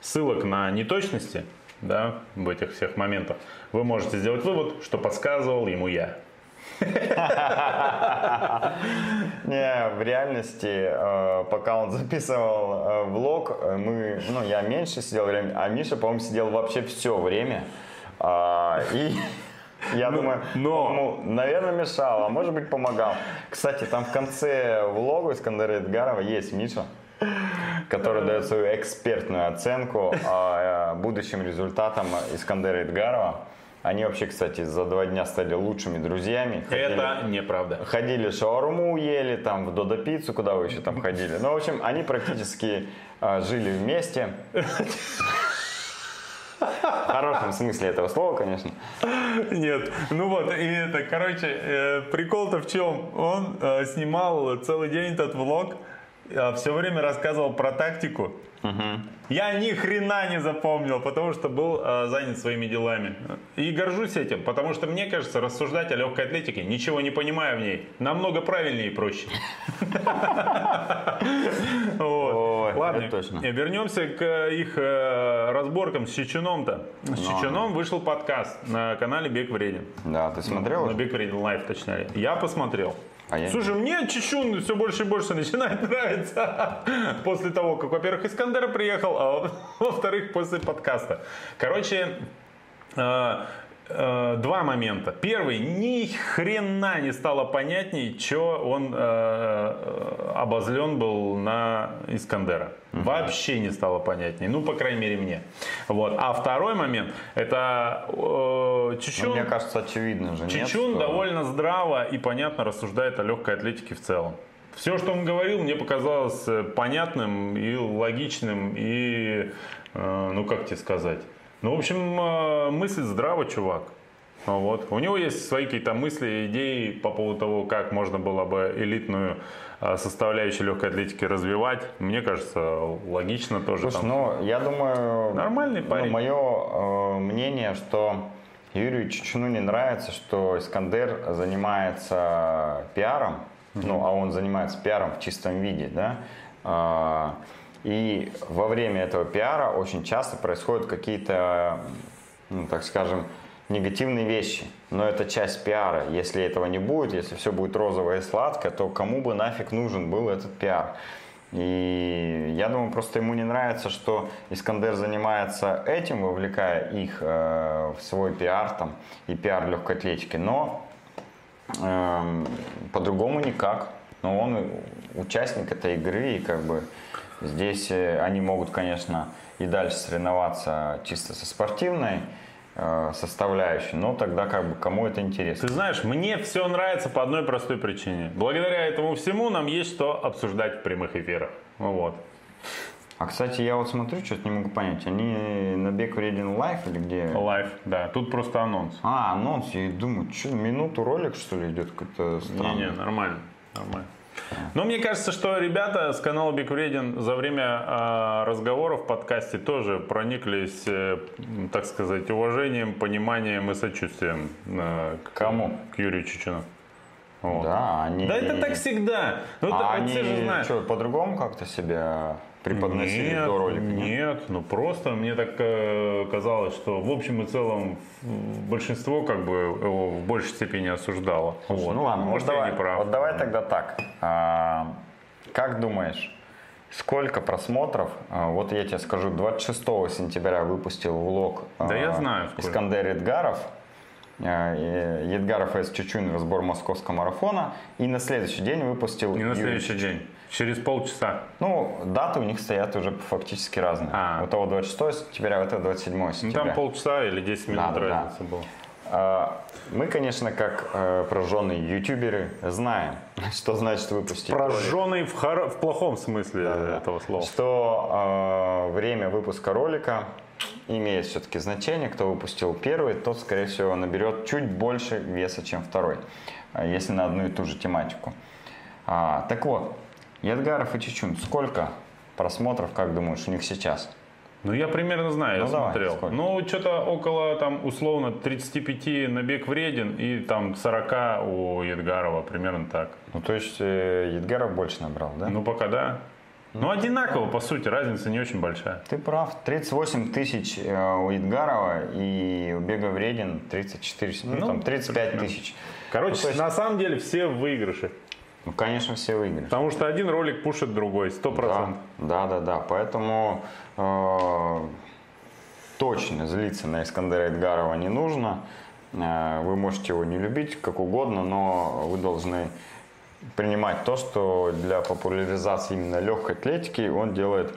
ссылок на неточности да, в этих всех моментах, вы можете сделать вывод, что подсказывал ему я. Не, в реальности, э, пока он записывал э, влог, э, мы, ну, я меньше сидел а Миша, по-моему, сидел вообще все время. А, И я думаю, но- ему, наверное, мешал, а может быть, помогал. Кстати, там в конце влога Искандера Эдгарова есть Миша, который дает свою экспертную оценку а, э, будущим результатам Искандера Эдгарова. Они вообще, кстати, за два дня стали лучшими друзьями. Ходили- Это неправда. Ходили шаурму ели, там в Додо пиццу, куда вы еще там ходили. Ну, в общем, они практически а, жили вместе. Хорошем смысле этого слова, конечно. Нет, ну вот, и это, короче, э, прикол-то в чем? Он э, снимал целый день этот влог, все время рассказывал про тактику. Я ни хрена не запомнил, потому что был э, занят своими делами. И горжусь этим, потому что мне кажется, рассуждать о легкой атлетике, ничего не понимая в ней, намного правильнее и проще. Ладно, э, вернемся к их э, разборкам с Чечуном-то. С Чечуном вышел подкаст на канале Бег Вреден. Да, ты смотрел? На? Бег Вреден Лайв, точнее. Я посмотрел. А я Слушай, мне Чечун все больше и больше начинает нравиться после того, как, во-первых, Искандер приехал, а во-вторых, после подкаста. Короче, э, э, два момента. Первый, ни хрена не стало понятней, что он э, обозлен был на Искандера. Вообще не стало понятней. Ну, по крайней мере, мне. Вот. А второй момент, это э, Чечун... Ну, мне кажется, очевидно же, нет, Чечун что- довольно здраво и понятно рассуждает о легкой атлетике в целом. Все, что он говорил, мне показалось э, понятным и логичным, и, э, ну как тебе сказать, ну, в общем, э, мыслит здраво, чувак. Ну Вот. У него есть свои какие-то мысли, идеи по поводу того, как можно было бы элитную э, составляющую легкой атлетики развивать. Мне кажется, логично тоже. Слушай, там. ну, я думаю... Нормальный парень. мое э, мнение, что Юрию Чечуну не нравится, что Искандер занимается пиаром, ну, а он занимается пиаром в чистом виде, да, А, и во время этого пиара очень часто происходят какие-то, ну, так скажем, негативные вещи. Но это часть пиара. Если этого не будет, если все будет розовое и сладкое, то кому бы нафиг нужен был этот пиар? И я думаю, просто ему не нравится, что Искандер занимается этим, вовлекая их э, в свой пиар там, и пиар легкой атлетики. Но эм, по-другому никак. Но он участник этой игры, и как бы здесь э, они могут, конечно, и дальше соревноваться чисто со спортивной э, составляющей, но тогда как бы кому это интересно. Ты знаешь, мне все нравится по одной простой причине. Благодаря этому всему нам есть что обсуждать в прямых эфирах. Вот. А кстати, я вот смотрю, что-то не могу понять, они на бег вреден лайф или где? Лайв, да. Тут просто анонс. А, анонс, я и думаю, что, минуту ролик, что ли, идет какой-то странный. Не-не, нормально. Нормально. Но мне кажется, что ребята с канала Биг Вреден за время а, разговоров в подкасте тоже прониклись, э, так сказать, уважением, пониманием и сочувствием э, к Кому? К Юрию Чечуну. Вот. Да, они... Да это так всегда. Ну, А это- они все же знают. что, по-другому как-то себя преподносили Нет, до ролика? нет? нет, ну просто мне так э, казалось, что в общем и целом большинство как бы его в большей степени осуждало. Слушай, Вот. Ну ладно, может вот я давай, не прав. вот давай тогда так. А, как думаешь, сколько просмотров? а, вот я тебе скажу, 26 сентября выпустил влог Да а, я знаю, сколько. Искандер Едгаров. а, Едгаров из Чечунь, разбор московского марафона. И на следующий день выпустил... Не на Юрий следующий день, через полчаса. Ну, даты у них стоят уже фактически разные. А. У того 26 сентября, у этого 27 Ну, сентября. там полчаса или 10 минут Да, да, да. разница была. А, Мы, конечно, как э, прожженные ютуберы, знаем, что значит выпустить ролик. Прожженный в, хоро- в плохом смысле этого слова. Что э, время выпуска ролика имеет все-таки значение. Кто выпустил первый, тот, скорее всего, наберет чуть больше веса, чем второй, а если на одну и ту же тематику. А, так вот, Едгаров и Чечун, сколько просмотров, как думаешь, у них сейчас? Ну, я примерно знаю, я Ну, давай, смотрел. сколько? Ну, что-то около, там, условно, 35 на бег вреден и там 40 у Едгарова, примерно так. Ну, то есть э, Едгаров больше набрал, да? Ну, пока да. Ну, одинаково, по сути, разница не очень большая. Ты прав. 38 тысяч э, у Идгарова и у Бега Вредин 34, ну, Ну, там 35 тысяч. Короче, Ну, есть- на самом деле все в выигрыше. Ну, конечно, все выиграют. Потому что один ролик пушит другой, 100%. Да, да, да, да. Поэтому э, точно злиться на Искандера Эдгарова не нужно. Э, вы можете его не любить, как угодно, но вы должны принимать то, что для популяризации именно легкой атлетики он делает,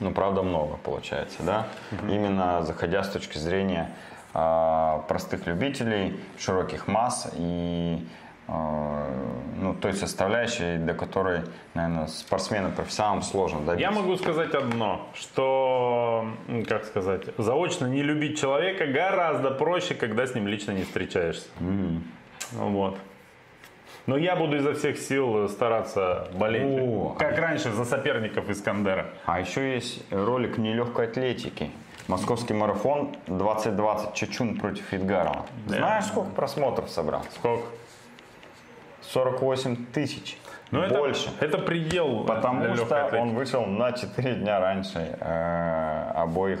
ну, правда, много получается, да? Именно заходя с точки зрения а, простых любителей, широких масс и э, ну, той составляющей, до которой, наверное, спортсменам-профессионалам сложно добиться. Я могу сказать одно, что, как сказать, заочно не любить человека гораздо проще, когда с ним лично не встречаешься. Вот. Но я буду изо всех сил стараться болеть, О, как раньше, за соперников Искандера. А еще есть ролик нелегкой атлетики. Московский марафон 2020 Чечун против Идгарова. Да. Знаешь, сколько просмотров собрал? Сколько? 48 тысяч. Ну, это, Больше. это предел. Потому для что атлетики. он вышел на 4 дня раньше э, обоих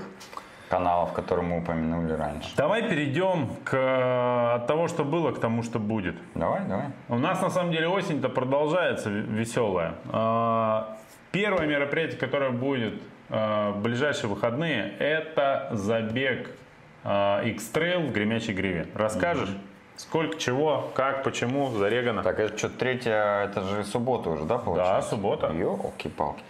каналов, которые мы упомянули раньше. Давай перейдем к, э, от того, что было, к тому, что будет. Давай, давай. У нас на самом деле осень-то продолжается веселая. А, Первое мероприятие, которое будет а, в ближайшие выходные, это забег X-Trail в Гремячей Гриве. Расскажешь? Сколько, чего, как, почему, зарегано? Так, это что, третья, это же суббота уже, да, получается? Да, суббота. Ёлки-палки.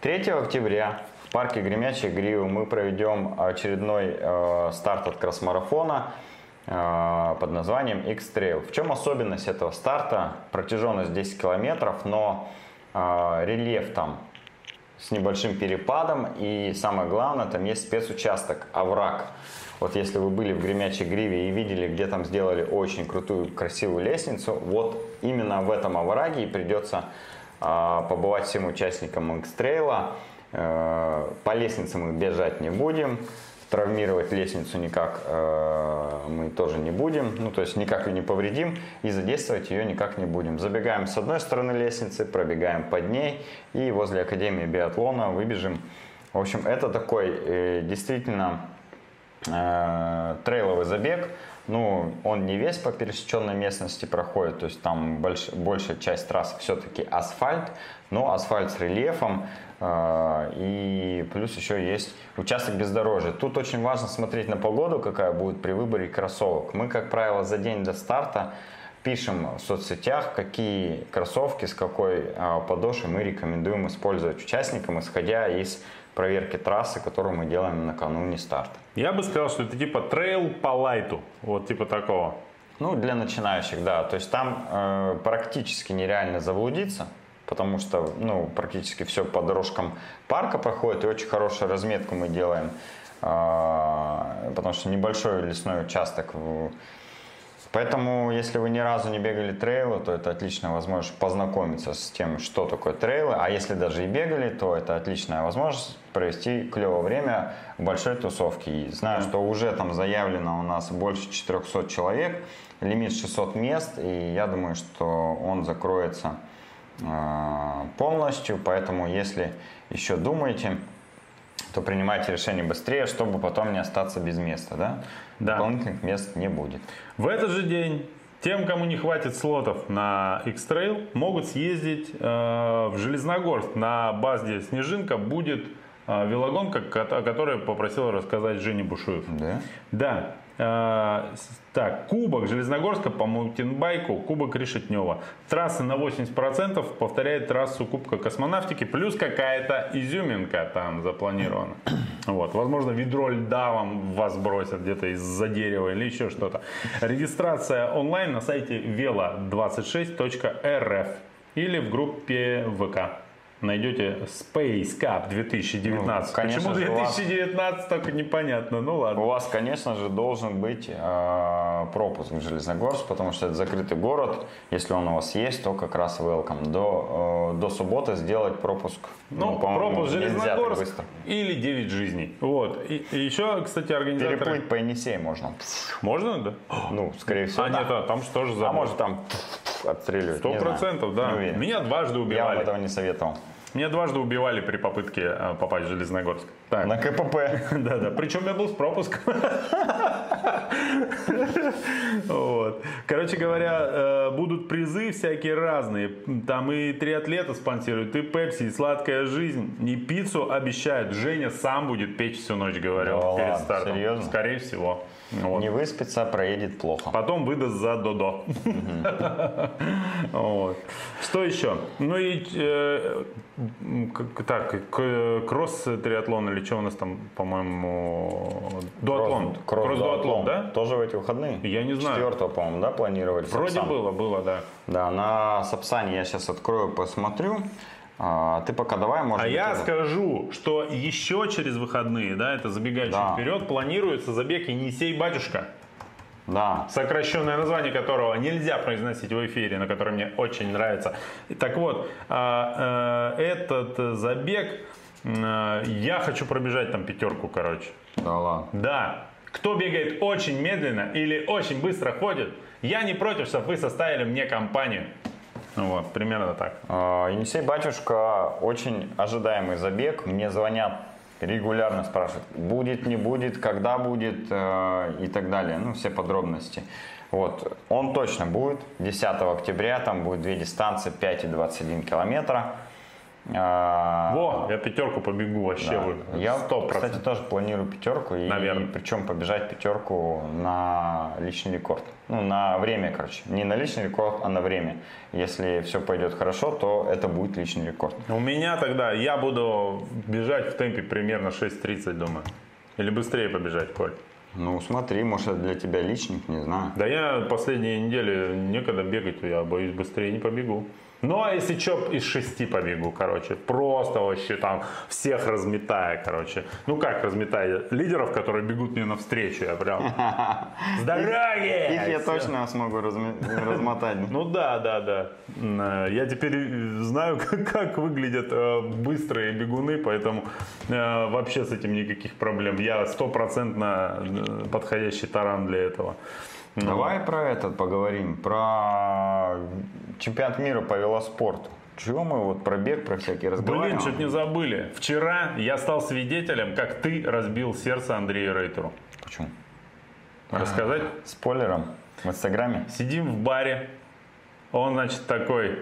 3 октября в парке Гремячей Гривы мы проведем очередной э, старт от кросс-марафона э, под названием X-Trail. В чем особенность этого старта? Протяженность 10 километров, но э, рельеф там с небольшим перепадом и самое главное, там есть спецучасток, овраг. Вот если вы были в Гремячей Гриве и видели, где там сделали очень крутую, красивую лестницу, вот именно в этом овраге и придется а, побывать всем участникам X-трейла. Э, По лестнице мы бежать не будем, травмировать лестницу никак э, мы тоже не будем, ну то есть никак ее не повредим и задействовать ее никак не будем. Забегаем с одной стороны лестницы, пробегаем под ней и возле Академии биатлона выбежим. В общем, это такой э, действительно э, трейловый забег. Ну, он не весь по пересеченной местности проходит, то есть там больш, большая часть трассы все-таки асфальт, но асфальт с рельефом. э, и плюс еще есть участок бездорожья. Тут очень важно смотреть на погоду, какая будет при выборе кроссовок. Мы, как правило, за день до старта пишем в соцсетях, какие кроссовки с какой а, подошвой мы рекомендуем использовать участникам, исходя из проверки трассы, которую мы делаем накануне старта. Я бы сказал, что это типа трейл по лайту. Вот типа такого. Ну, для начинающих, да. То есть там э, практически нереально заблудиться, потому что, ну, практически все по дорожкам парка проходит, и очень хорошую разметку мы делаем, э, потому что небольшой лесной участок. в- Поэтому, если вы ни разу не бегали трейлы, то это отличная возможность познакомиться с тем, что такое трейлы. А если даже и бегали, то это отличная возможность провести клевое время в большой тусовке. И знаю, что уже там заявлено у нас больше 400 человек, лимит 600 мест, и я думаю, что он закроется э, полностью. Поэтому, если еще думаете, то принимайте решение быстрее, чтобы потом не остаться без места. Да? Да. Дополнительных мест не будет. В этот же день тем, кому не хватит слотов на X-Trail, могут съездить э, в Железногорск. На базе Снежинка будет э, велогонка, о которой попросил рассказать Женя Бушуев. Да? Да. С- так, кубок Железногорска по маутинбайку, кубок Решетнева. Трасса на 80% повторяет трассу Кубка космонавтики, плюс какая-то изюминка там запланирована. Вот, возможно, ведро льда вам вас бросят где-то из-за дерева или еще что-то. Регистрация онлайн на сайте velo26.rf или в группе ВК. Найдете Space Cup 2019. Ну, конечно Почему же, у вас- 2019, только непонятно. Ну ладно. У вас, конечно же, должен быть э, пропуск в Железногорск, потому что это закрытый город. Если он у вас есть, то как раз welcome. До, э, до субботы сделать пропуск. Ну, по-моему, пропуск так Железногорск быстро. или 9 жизней. Вот. И, и еще, кстати, организаторы... Переплыть по Енисею можно. Можно, да? Ну, скорее всего, А, да. нет, а там же тоже А может там отстреливать. Сто процентов, да. Меня дважды Я вам убивали. этого не советовал. Меня дважды убивали при попытке э, попасть в Железногорск. Так. На КПП. Да, да. Причем я был с пропуском. Вот. Короче говоря, э, будут призы всякие разные. Там и триатлета спонсируют, и Пепси, и сладкая жизнь, и пиццу обещают. Женя сам будет печь всю ночь, говорил, Да перед ладно, стартом. серьезно? Скорее всего. Вот. Не выспится, проедет плохо. Потом выдаст за Додо. Что еще? Ну и э, так, кросс-триатлон или что у нас там, по-моему, дуатлон. Кросс-дуатлон, да? Тоже в эти выходные? Я не знаю. Четвертого, по-моему, да, планировали? Вроде Сапсан. было, было, да. Да, на Сапсане я сейчас открою, посмотрю. А, ты пока давай, может А быть, я это- скажу, что еще через выходные, да, это забегая чуть Да. вперед, планируется забег Енисей Батюшка. Да, сокращенное название которого нельзя произносить в эфире, но которое мне очень нравится. Так вот, а, э, этот забег, э, я хочу пробежать там пятерку, короче. да ладно. Да, кто бегает очень медленно или очень быстро ходит, я не против, чтобы вы составили мне компанию. Ну Вот, примерно так. А, Енисей Батюшка очень ожидаемый забег. Мне звонят регулярно, спрашивают, будет, не будет, когда будет э, и так далее. Ну, все подробности. Вот, он точно будет. 10 октября там будет две дистанции, 5 и 21 километра. А, Во, я пятерку побегу вообще. да. вы- Я, сто кстати, процентов. тоже планирую пятерку. И, причем побежать пятерку на личный рекорд. Ну, на время, короче. Не на личный рекорд, а на время. Если все пойдет хорошо, то это будет личный рекорд. У меня тогда, я буду бежать в темпе примерно 6.30, думаю. Или быстрее побежать, Коль. Ну, смотри, может, это для тебя личник, не знаю. Да я последние недели некогда бегать, я боюсь быстрее не побегу. Ну а если что, из шести побегу, короче. Просто вообще там всех разметая, короче. Ну как разметая? Лидеров, которые бегут мне навстречу, я прям... С дороги! Их я точно смогу размотать. Ну да, да, да. Э, Я теперь э, знаю, как, выглядят э, быстрые бегуны, поэтому вообще с этим никаких проблем. Я стопроцентно подходящий таран для этого. Ну, Давай про этот поговорим, про чемпионат мира по велоспорту. Чего мы вот про бег, про всякие Блин, разговариваем? чуть не забыли. Вчера я стал свидетелем, как ты разбил сердце Андрею Рейтеру. Почему? Рассказать? Спойлером в Инстаграме? Сидим в баре. Он, значит, такой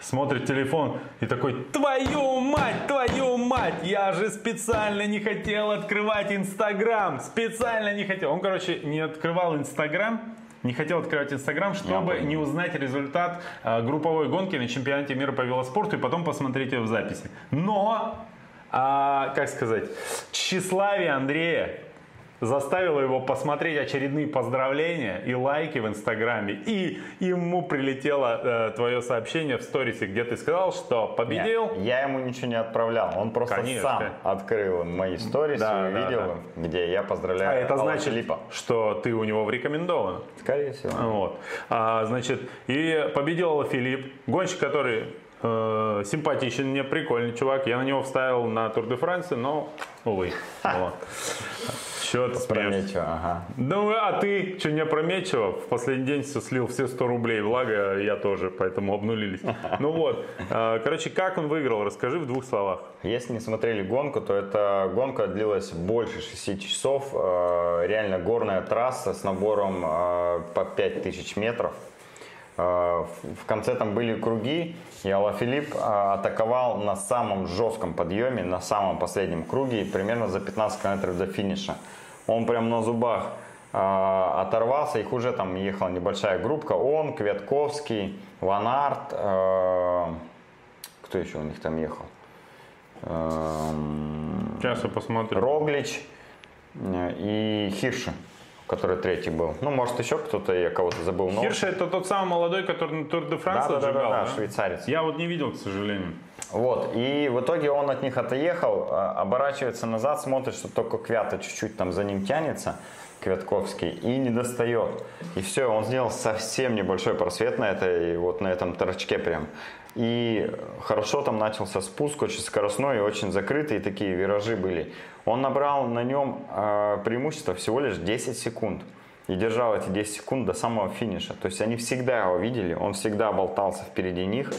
смотрит телефон и такой, твою мать, твою мать, я же специально не хотел открывать Инстаграм, специально не хотел. Он, короче, не открывал Инстаграм, не хотел открывать Инстаграм, чтобы не узнать результат э, групповой гонки на чемпионате мира по велоспорту и потом посмотреть ее в записи. Но, а, как сказать, тщеславие Андрея заставило его посмотреть очередные поздравления и лайки в Инстаграме. И ему прилетело э, твое сообщение в сторисе, где ты сказал, что победил. Нет, я ему ничего не отправлял. Он просто Конечно. сам открыл мои сторис Да, и да, увидел, да. где я поздравляю А это Алла значит, Филиппа. что ты у него в рекомендован. Скорее всего. Вот. А, значит, и победил Филипп, гонщик, который э, симпатичен мне, прикольный чувак. Я на него вставил на Тур де Франции, но, увы. Вот. Чё ты смеешься? Прометчиво, ага. Ну, а ты что не опрометчиво? В последний день все слил все 100 рублей, благо я тоже, поэтому обнулились. Ну вот, э, короче, как он выиграл, расскажи в двух словах. Если не смотрели гонку, то эта гонка длилась больше 6 часов. Э, Реально горная трасса с набором э, по 5000 метров. Э, В конце там были круги, и Алафилипп э, атаковал на самом жестком подъеме, на самом последнем круге, примерно за 15 километров до финиша. Он прям на зубах э, оторвался, их уже там ехала небольшая группка. Он, Квятковский, Ван Арт, кто еще у них там ехал? Эм, Сейчас я посмотрю. Роглич и Хирши, который третий был. Ну, может, еще кто-то, я кого-то забыл. но- Хирш это тот самый молодой, который на Тур де да, Франс да, да, отжигал, да, да? швейцарец. Я вот не видел, к сожалению. Вот, и в итоге он от них отъехал, а, оборачивается назад, смотрит, что только Квята чуть-чуть там за ним тянется, Квятковский, и не достает. И все, он сделал совсем небольшой просвет на этой, вот на этом торчке прям. И хорошо там начался спуск, очень скоростной и очень закрытые такие виражи были. Он набрал на нем э, преимущество всего лишь 10 секунд. И держал эти 10 секунд до самого финиша. То есть они всегда его видели, он всегда болтался впереди них.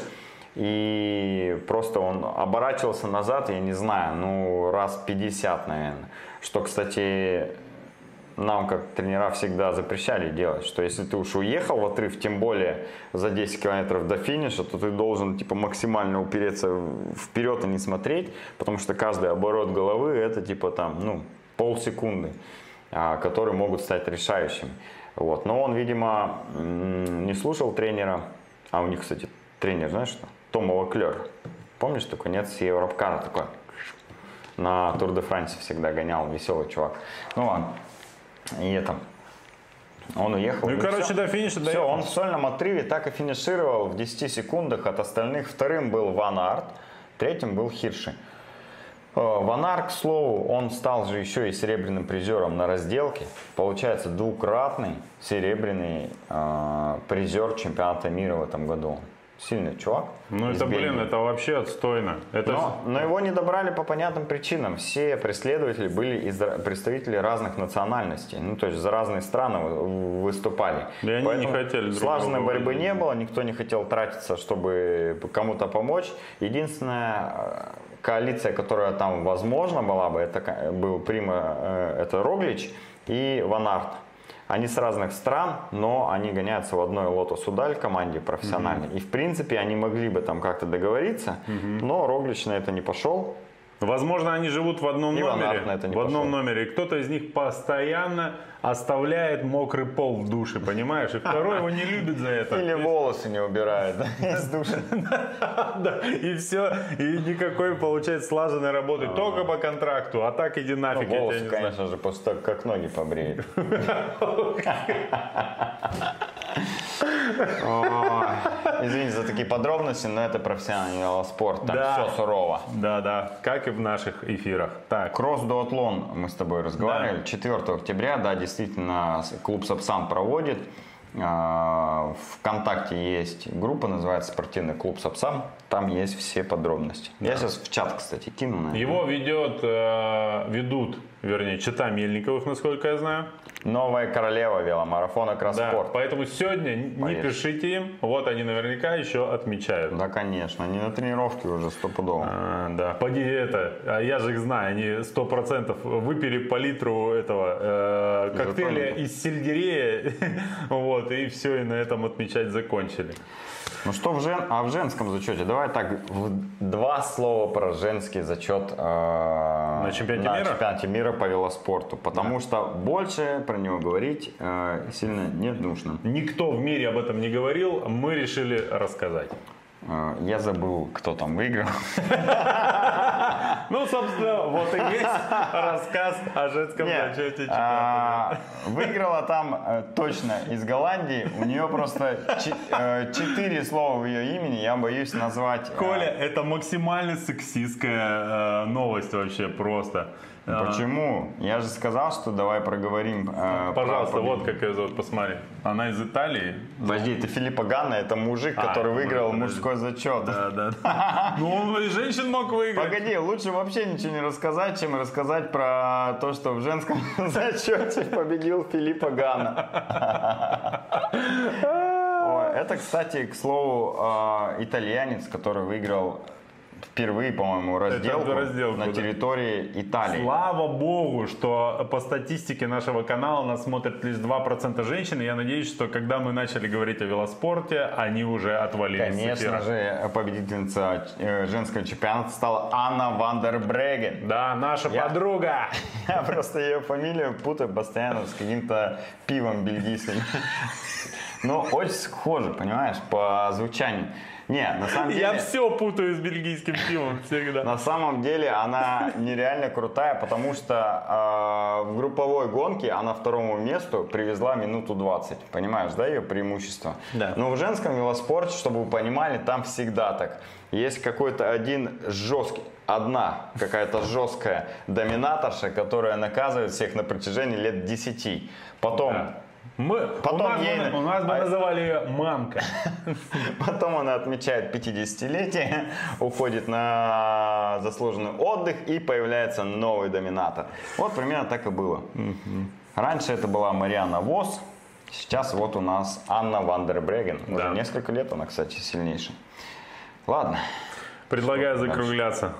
И просто он оборачивался назад, я не знаю, ну раз 50, наверное. Что, кстати, нам как тренера всегда запрещали делать, что если ты уж уехал в отрыв, тем более за 10 километров до финиша, то ты должен типа максимально упереться вперед и не смотреть, потому что каждый оборот головы это типа там, ну, полсекунды. а, которые могут стать решающими. Вот. Но он, видимо, не слушал тренера, а у них, кстати, тренер, знаешь что? Тома Лаклер. Помнишь такой, нет, с Европкара такой. На Тур де Франсе всегда гонял, веселый чувак. Ну ладно. И это, он уехал. Ну и, короче, всё. до финиша Все, доехал. он в сольном отрыве так и финишировал в 10 секундах от остальных. Вторым был Ван Арт, третьим был Хирши. Э, Ван Арт, к слову, он стал же еще и серебряным призером на разделке. Получается, двукратный серебряный э, призер чемпионата мира в этом году. Сильный чувак. Ну это, блин, это вообще отстойно. Это Но, но его не добрали по понятным причинам. Все преследователи были из представители разных национальностей. Ну, то есть за разные страны вы- выступали. И они не хотели Слаженной борьбы не было, никто не хотел тратиться, чтобы кому-то помочь. Единственная э, коалиция, которая там возможно была бы, это был Прима, э, это Роглич и Ван Арт. Они с разных стран, но они гоняются в одной Лотос Удаль команде профессиональной. И в принципе они могли бы там как-то договориться, но Роглич на это не пошел. Возможно, они живут в одном И Ван номере. Это не в одном пошел. номере. И кто-то из них постоянно оставляет мокрый пол в душе, понимаешь? И второй его не любит за это. Или волосы не убирает из души. Да, и все, и никакой, получается, слаженной работы. Только по контракту, а так иди Ну, нафиг, волосы, конечно же, после того, как ноги побреет. Извините за такие подробности, но это профессиональный велоспорт, там Да. все сурово. Да, да, как и в наших эфирах. Так, Кросс дуатлон мы с тобой разговаривали. 4 октября, да, действительно, клуб Сапсан проводит. А, Вконтакте есть группа, называется «Спортивный клуб Сапсан». Там есть все подробности. Я сейчас в чат, кстати, кину. наверное. его ведет, э, ведут, вернее, Чита Мельниковых, насколько я знаю. Новая королева веломарафона Да, Кросспорт. поэтому сегодня не Поверь. пишите им, вот они наверняка еще отмечают. Да, конечно. Они на тренировке уже стопудово. А, да, поди это, а я же их знаю, они сто процентов выпили по литру этого э, коктейля из сельдерея, вот, и все, и на этом отмечать закончили. Ну что в жен... А в женском зачете? Давай так, в два слова про женский зачет э, на чемпионате мира? чемпионате мира по велоспорту. Потому что больше про него говорить э, сильно не нужно. Никто в мире об этом не говорил, мы решили рассказать. Э, я забыл, кто там выиграл. Ну, собственно, вот и весь рассказ о женском зачете чемпионата. а, выиграла там э, точно из Голландии. У нее просто э, четыре слова в ее имени. Я боюсь назвать. э, Коля, это максимально сексистская новость вообще просто. А, Почему? Я же сказал, что давай проговорим. э, Пожалуйста, про вот как ее зовут, посмотри. Она из Италии. Подожди, это Филиппа Ганна, это мужик, А, который выиграл подожди. мужской зачет. Да, да, да. Ну, он и женщин мог выиграть. Погоди, лучше вообще ничего не рассказать, чем рассказать про то, что в женском зачете победил Филиппа Ганна. Это, кстати, к слову, э, итальянец, который выиграл впервые, по-моему, разделку, разделку, на да. территории Италии. Слава богу, что по статистике нашего канала нас смотрят лишь 2% женщин. И я надеюсь, что когда мы начали говорить о велоспорте, они уже отвалились. Конечно же, победительница э, женского чемпионата стала Анна Вандербреген. Да, наша Я- подруга. Я просто ее фамилию путаю постоянно с каким-то пивом бельгийским. Ну, очень схоже, понимаешь, по звучанию. Не, на самом деле... Я все путаю с бельгийским пивом всегда. На самом деле она нереально крутая, потому что э, в групповой гонке она второму месту привезла минуту 20. Понимаешь, да, ее преимущество? Да. Но в женском велоспорте, чтобы вы понимали, там всегда так. Есть какой-то один жесткий, одна какая-то жесткая доминаторша, которая наказывает всех на протяжении лет 10. Потом Да. Мы, Потом у, нас ей- бы, у нас бы А- называли ее мамка. Потом она отмечает 50-летие, уходит на заслуженный отдых и появляется новый доминатор. Вот примерно так и было. Раньше это была Мариана Вос, сейчас вот у нас Анна Вандербреген. Уже Да. несколько лет она, кстати, сильнейшая. Ладно. Предлагаю Что дальше?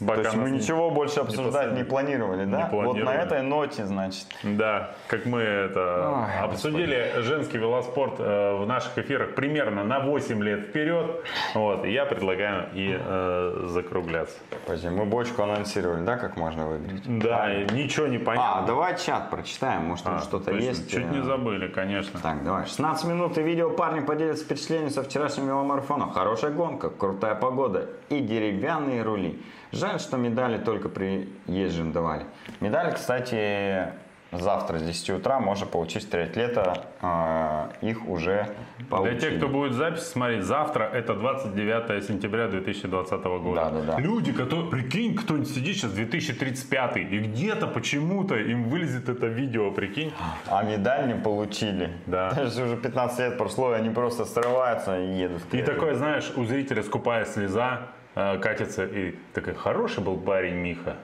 Пока То есть мы нас не- ничего больше обсуждать не, посадили. планировали, да? Вот планировали. на этой ноте, значит. Да, как мы это Ой, обсудили женский велоспорт э, в наших эфирах примерно на 8 лет вперед. Вот, и я предлагаю и э, закругляться. Подожди, мы бочку анонсировали, да, как можно выиграть? Да, и ничего не А, понятно. давай чат прочитаем, может там А, что-то есть. Чуть не э, забыли, конечно. Так, давай. 16 минут и видео парни поделятся впечатлениями со вчерашнего веломарафона. Хорошая гонка, крутая погода и деревянные рули. Жаль, что медали только приезжим давали. Медали, кстати, завтра с 10 утра можно получить триатлета. а, их уже Для получили. тех, кто будет запись смотреть, завтра это 29 сентября 2020 года. Да, да, да. Люди, которые, прикинь, кто-нибудь сидит сейчас 2035 и где-то почему-то им вылезет это видео, прикинь. А медаль не получили. Да. Даже уже 15 лет прошло, и они просто срываются и едут. И такое, знаешь, у зрителя скупая слеза э, катится, и такой, хороший был парень Миха.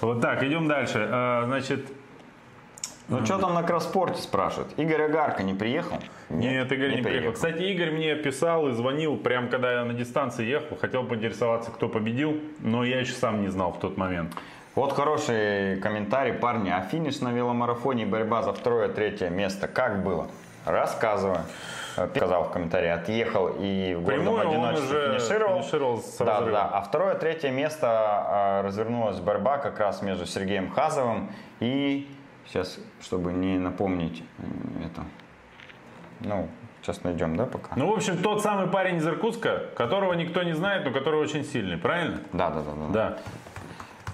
Вот так, идем дальше. Э, значит, Ну что там на кросспорте спрашивают? Игорь Агарко не приехал? нет, Игорь не, приехал. Кстати, Игорь мне писал и звонил, прям когда я на дистанции ехал, хотел поинтересоваться, кто победил, но я еще сам не знал в тот момент. Вот хороший комментарий, парни. А финиш на веломарафоне и борьба за второе-третье место как было? Рассказываю. Сказал в комментарии, отъехал и в гордом Прямую он одиночестве уже финишировал. финишировал с да, разрывом. да. А второе-третье место а, развернулась борьба как раз между Сергеем Хазовым и сейчас, чтобы не напомнить это, ну, сейчас найдем, да, пока? Ну, в общем, тот самый парень из Иркутска, которого никто не знает, но который очень сильный, правильно? Да, да, да, да. Да.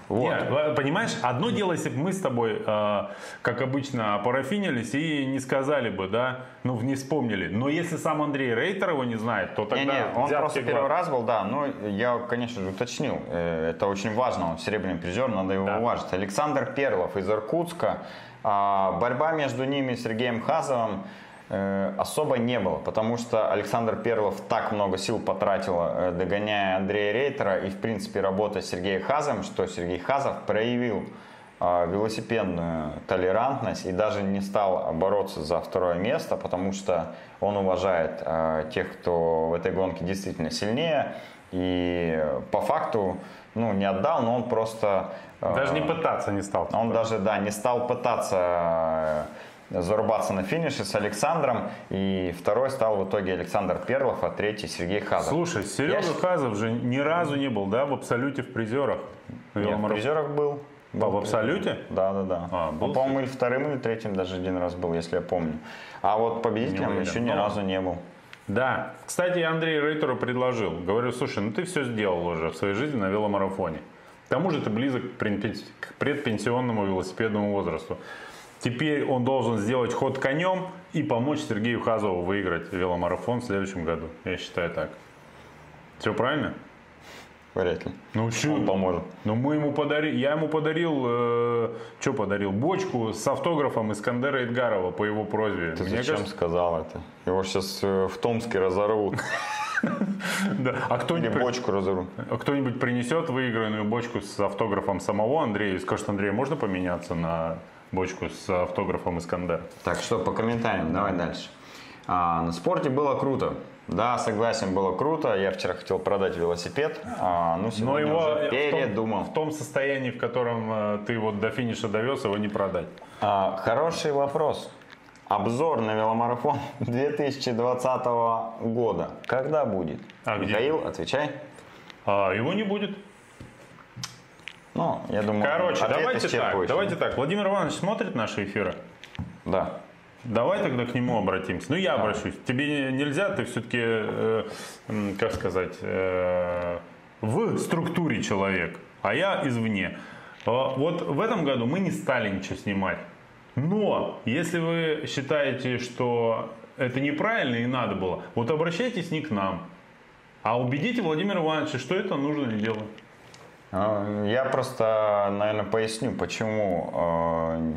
Вот. Нет, понимаешь, одно дело, если бы мы с тобой, э, как обычно, парафинились и не сказали бы, да, ну, не вспомнили. Но если сам Андрей Рейтер его не знает, то тогда Не-не, он взят просто всех первый глаз. раз был, да, но я, конечно же, уточнил, э, это очень важно, он серебряный призер, надо его Да. уважить. Александр Перлов из Иркутска, а, борьба между ними и Сергеем Хазовым особо не было, потому что Александр Перлов так много сил потратил, э, догоняя Андрея Рейтера и, в принципе, работая с Сергеем Хазовым, что Сергей Хазов проявил а, велосипедную толерантность и даже не стал бороться за второе место, потому что он уважает тех, кто в этой гонке действительно сильнее. И по факту, ну, не отдал, но он просто... Даже не пытаться не стал. Он даже, да, не стал пытаться э, зарубаться на финише с Александром. И второй стал в итоге Александр Перлов, а третий Сергей Хазов. Слушай, Серега Я Хазов же ни разу не был, да, в абсолюте в призерах. Нет, в призерах был. А, в абсолюте? Да, да, да. А, был Он, по-моему, или вторым, или третьим даже один раз был, если я помню. А вот победителем уверен. еще ни Ну, разу не был. Да. Кстати, я Андрею Рейтеру предложил. Говорю, слушай, ну ты все сделал уже в своей жизни на веломарафоне. К тому же ты близок к предпенсионному велосипедному возрасту. Теперь он должен сделать ход конем и помочь Сергею Хазову выиграть веломарафон в следующем году. Я считаю так. Все правильно? Вряд ли. Ну, чё? Он поможет. Ну, мы ему подарили, я ему подарил, что подарил? Бочку с автографом Искандера Эдгарова по его просьбе. Ты Мне зачем кажется, сказал это? Его сейчас в Томске разорвут. да. А Или кто-нибудь, при- бочку разорвут. а кто-нибудь принесет выигранную бочку с автографом самого Андрея и скажет, Андрей, можно поменяться на бочку с автографом Искандера? Так, что по комментариям, давай дальше. А, на спорте было круто. Да, согласен, было круто. Я вчера хотел продать велосипед, а, ну Но его уже в том, передумал. в том состоянии, в котором э, ты вот до финиша довез, его не продать. А, хороший вопрос. Обзор на веломарафон 2020 года. Когда будет? А где? Михаил, отвечай. А его не будет. Ну, я думаю, Короче, давайте так, давайте так. Владимир Иванович смотрит наши эфиры? Да. Давай тогда к нему обратимся. Ну, я обращусь. Тебе не- нельзя, ты все-таки, как сказать, э, в структуре человек, а я извне. А Вот в этом году мы не стали ничего снимать. Но, если вы считаете, что это неправильно и надо было, вот обращайтесь не к нам, а убедите Владимира Ивановича, что это нужно делать. А, Я просто, наверное, поясню, почему э,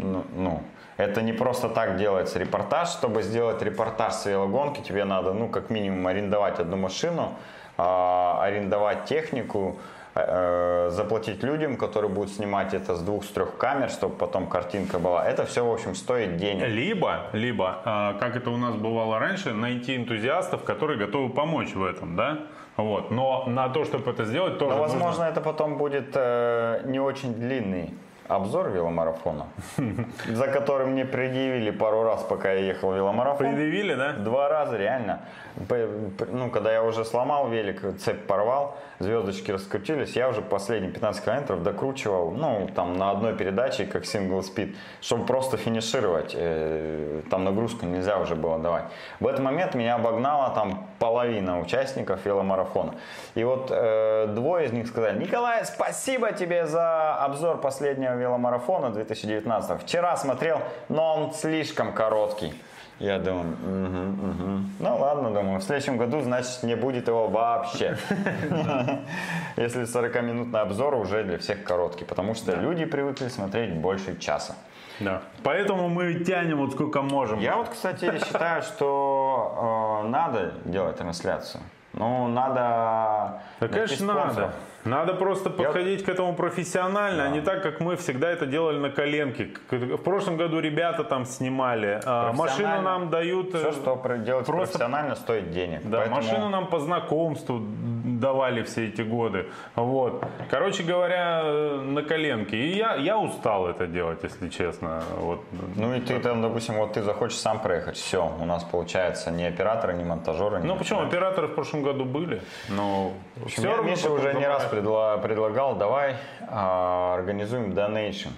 ну, ну, это не просто так делается репортаж. Чтобы сделать репортаж с велогонки, тебе надо, ну, как минимум, арендовать одну машину, а, арендовать технику, э, заплатить людям, которые будут снимать это с двух, с трех камер, чтобы потом картинка была. Это все, в общем, стоит денег. Либо, либо, а, как это у нас бывало раньше, найти энтузиастов, которые готовы помочь в этом, да? Вот. Но на то, чтобы это сделать, тоже Но, нужно- возможно, это потом будет э, не очень длинный обзор веломарафона, за который мне предъявили пару раз, пока я ехал в веломарафон. Предъявили, да? Два раза, реально. Ну, когда я уже сломал велик, цепь порвал, звездочки раскрутились, я уже последние 15 километров докручивал, ну, там, на одной передаче, как сингл спид, чтобы просто финишировать. Э, Там нагрузку нельзя уже было давать. В этот момент меня обогнала там половина участников веломарафона. И вот э, двое из них сказали, Николай, спасибо тебе за обзор последнего веломарафона 2019. Вчера смотрел, но он слишком короткий. Я думаю, «Мгм, мгм». ну ладно, думаю, в следующем году, значит, не будет его вообще. Если 40-минутный обзор уже для всех короткий, потому что люди привыкли смотреть больше часа. Да. Поэтому мы тянем вот сколько можем. Я вот, кстати, считаю, что э, надо делать трансляцию. Ну, надо... Да, конечно, надо. Надо просто Я- подходить к этому профессионально, а не так, как мы всегда это делали на коленке. В прошлом году ребята там снимали. а, Машину нам дают... э, Все, что делать просто- профессионально, стоит денег. Да, Поэтому- машину нам по знакомству давали все эти годы. Вот. Короче говоря, э, на коленке. И я, я устал это делать, если честно. Вот. Ну и ты там, допустим, вот ты захочешь сам проехать, все, у нас получается ни оператора, ни монтажера. ни Ну почему, операторы в прошлом году были, но все я- равно Миша уже не раз предла- предлагал, давай а, организуем донейшн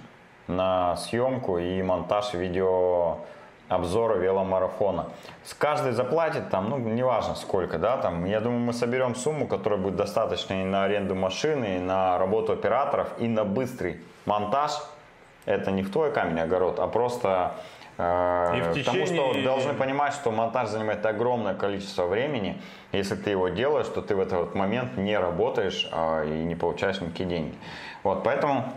на съемку и монтаж видео обзора веломарафона. С каждой заплатит там, ну, неважно сколько, да, там, я думаю, мы соберем сумму, которая будет достаточной и на аренду машины, и на работу операторов, и на быстрый монтаж. Это не в твой камень огород, а просто И в потому что течение- должны понимать, что монтаж занимает огромное количество времени. Если ты его делаешь, то ты в этот момент не работаешь а, и не получаешь никакие деньги. Вот, поэтому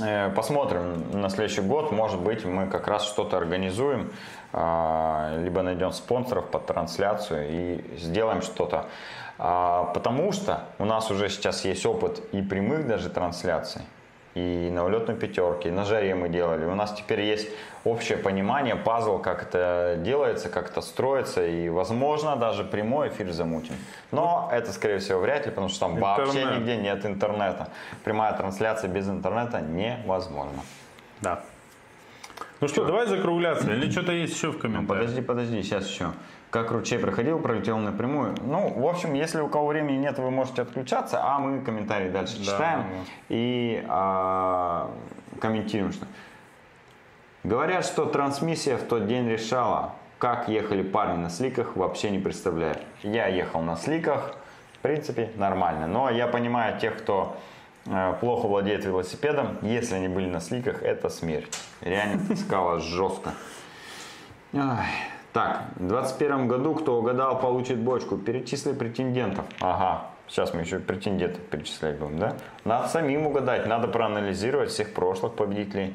э, посмотрим на следующий год. Может быть, мы как раз что-то организуем, а, либо найдем спонсоров под трансляцию и сделаем что-то. А, Потому что у нас уже сейчас есть опыт и прямых даже трансляций, и на улетной пятерке, и на жаре мы делали. У нас теперь есть общее понимание, пазл, как это делается, как это строится, и, возможно, даже прямой эфир замутим. Но это, скорее всего, вряд ли, потому что там вообще Интернет. нигде нет интернета. Прямая трансляция без интернета невозможна. Да. Ну что, давай закругляться. Или что-то есть еще в комментариях? Подожди, подожди, сейчас еще. Как ручей проходил, пролетел напрямую. Ну, в общем, если у кого времени нет, вы можете отключаться, а мы комментарии дальше Да, читаем ну. и а, комментируем. Что... Говорят, что трансмиссия в тот день решала, как ехали парни на сликах, вообще не представляю. Я ехал на сликах, в принципе, нормально. Но я понимаю тех, кто плохо владеет велосипедом, если они были на сликах, это смерть. Реально таскало жестко. Ай. Так, в 21 году, кто угадал, получит бочку. Перечисли претендентов. Ага, сейчас мы еще претендентов перечислять будем, да? Надо самим угадать, надо проанализировать всех прошлых победителей,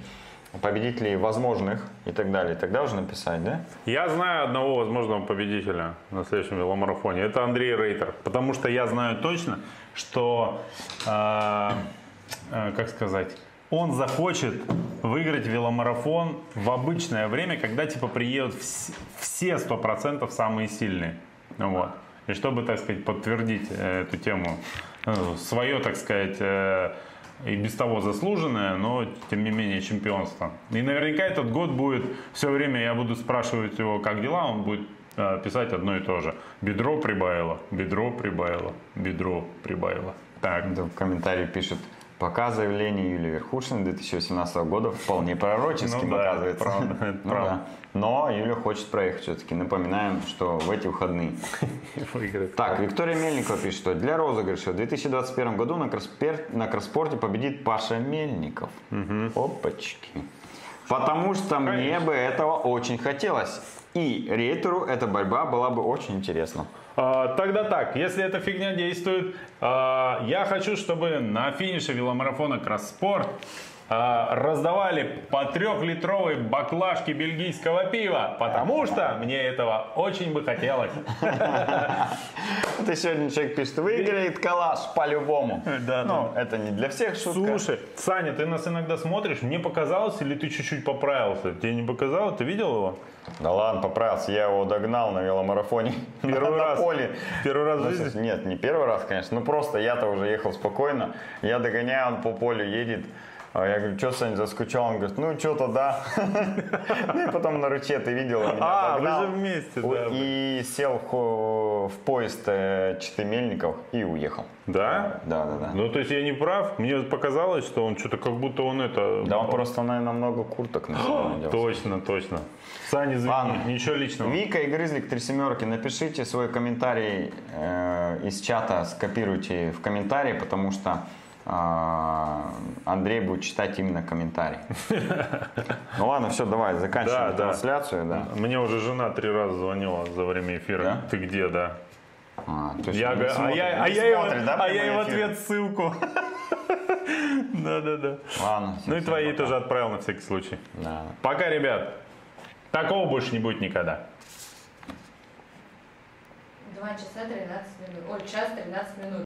победителей возможных и так далее. Тогда уже написать, да? Я знаю одного возможного победителя на следующем веломарафоне. Это Андрей Рейтер. Потому что я знаю точно, что, э, э, как сказать, он захочет выиграть веломарафон в обычное время, когда типа приедут вс- все 100% самые сильные. Ну Вот. И чтобы, так сказать, подтвердить э, эту тему, ну, свое, так сказать, э, и без того заслуженное, но тем не менее чемпионство. И наверняка этот год будет, все время я буду спрашивать его, как дела, он будет э, писать одно и то же. Бедро прибавило, бедро прибавило, бедро прибавило. Так, Да, В комментарии пишет, пока заявление Юлии Верхушиной 2018 года вполне пророческим Ну да, оказывается. правда, это Ну правда. да. Но Юля хочет проехать все-таки. Напоминаем, что в эти выходные. Так, Виктория Мельникова пишет, что для розыгрыша в 2021 году на, Краспер- на Кросспорте победит Паша Мельников. Опачки. Потому что мне Конечно. бы этого очень хотелось. И рейтеру эта борьба была бы очень интересна. А, Тогда так, если эта фигня действует, а, я хочу, чтобы на финише веломарафона Кросспорт раздавали по трехлитровой баклажке бельгийского пива, потому что мне этого очень бы хотелось. Ты сегодня человек пишет, выиграет калаш по-любому. Да, Ну, это не для всех шутка. Слушай, Саня, ты нас иногда смотришь, мне показалось, или ты чуть-чуть поправился? Тебе не показалось? Ты видел его? Да ладно, поправился, я его догнал на веломарафоне. Первый раз. поле. Первый раз в жизни? Нет, не первый раз, конечно. Ну просто я-то уже ехал спокойно. Я догоняю, он по полю едет. А Я говорю, что, Сань, заскучал? Он говорит, ну, что-то да. Ну, и потом на руче ты видел, меня А, вы же вместе, да. И сел в поезд э, Читымельников и уехал. Да? Да, да, да. Ну, то есть я не прав? Мне показалось, что он что-то как будто он это... Да он просто, наверное, много курток на. Точно, точно. Саня, извини, ничего личного. Вика и Грызлик три семерки, напишите свой комментарий э, из чата, скопируйте в комментарии, потому что Андрей будет читать именно комментарий. Ну ладно, все, давай, заканчиваем Да, да. трансляцию, да. Мне уже жена три раза звонила за время эфира. Да? Ты где, да? А, то есть Я, а смотрит- я, а я, смотрит, да, а я эфир? ответ ссылку. Да-да-да. Ладно. Ну и твои пока. тоже отправил на всякий случай. Да. Пока, ребят. Такого больше не будет никогда. 2 часа 13 минут. Ой, час 13 минут.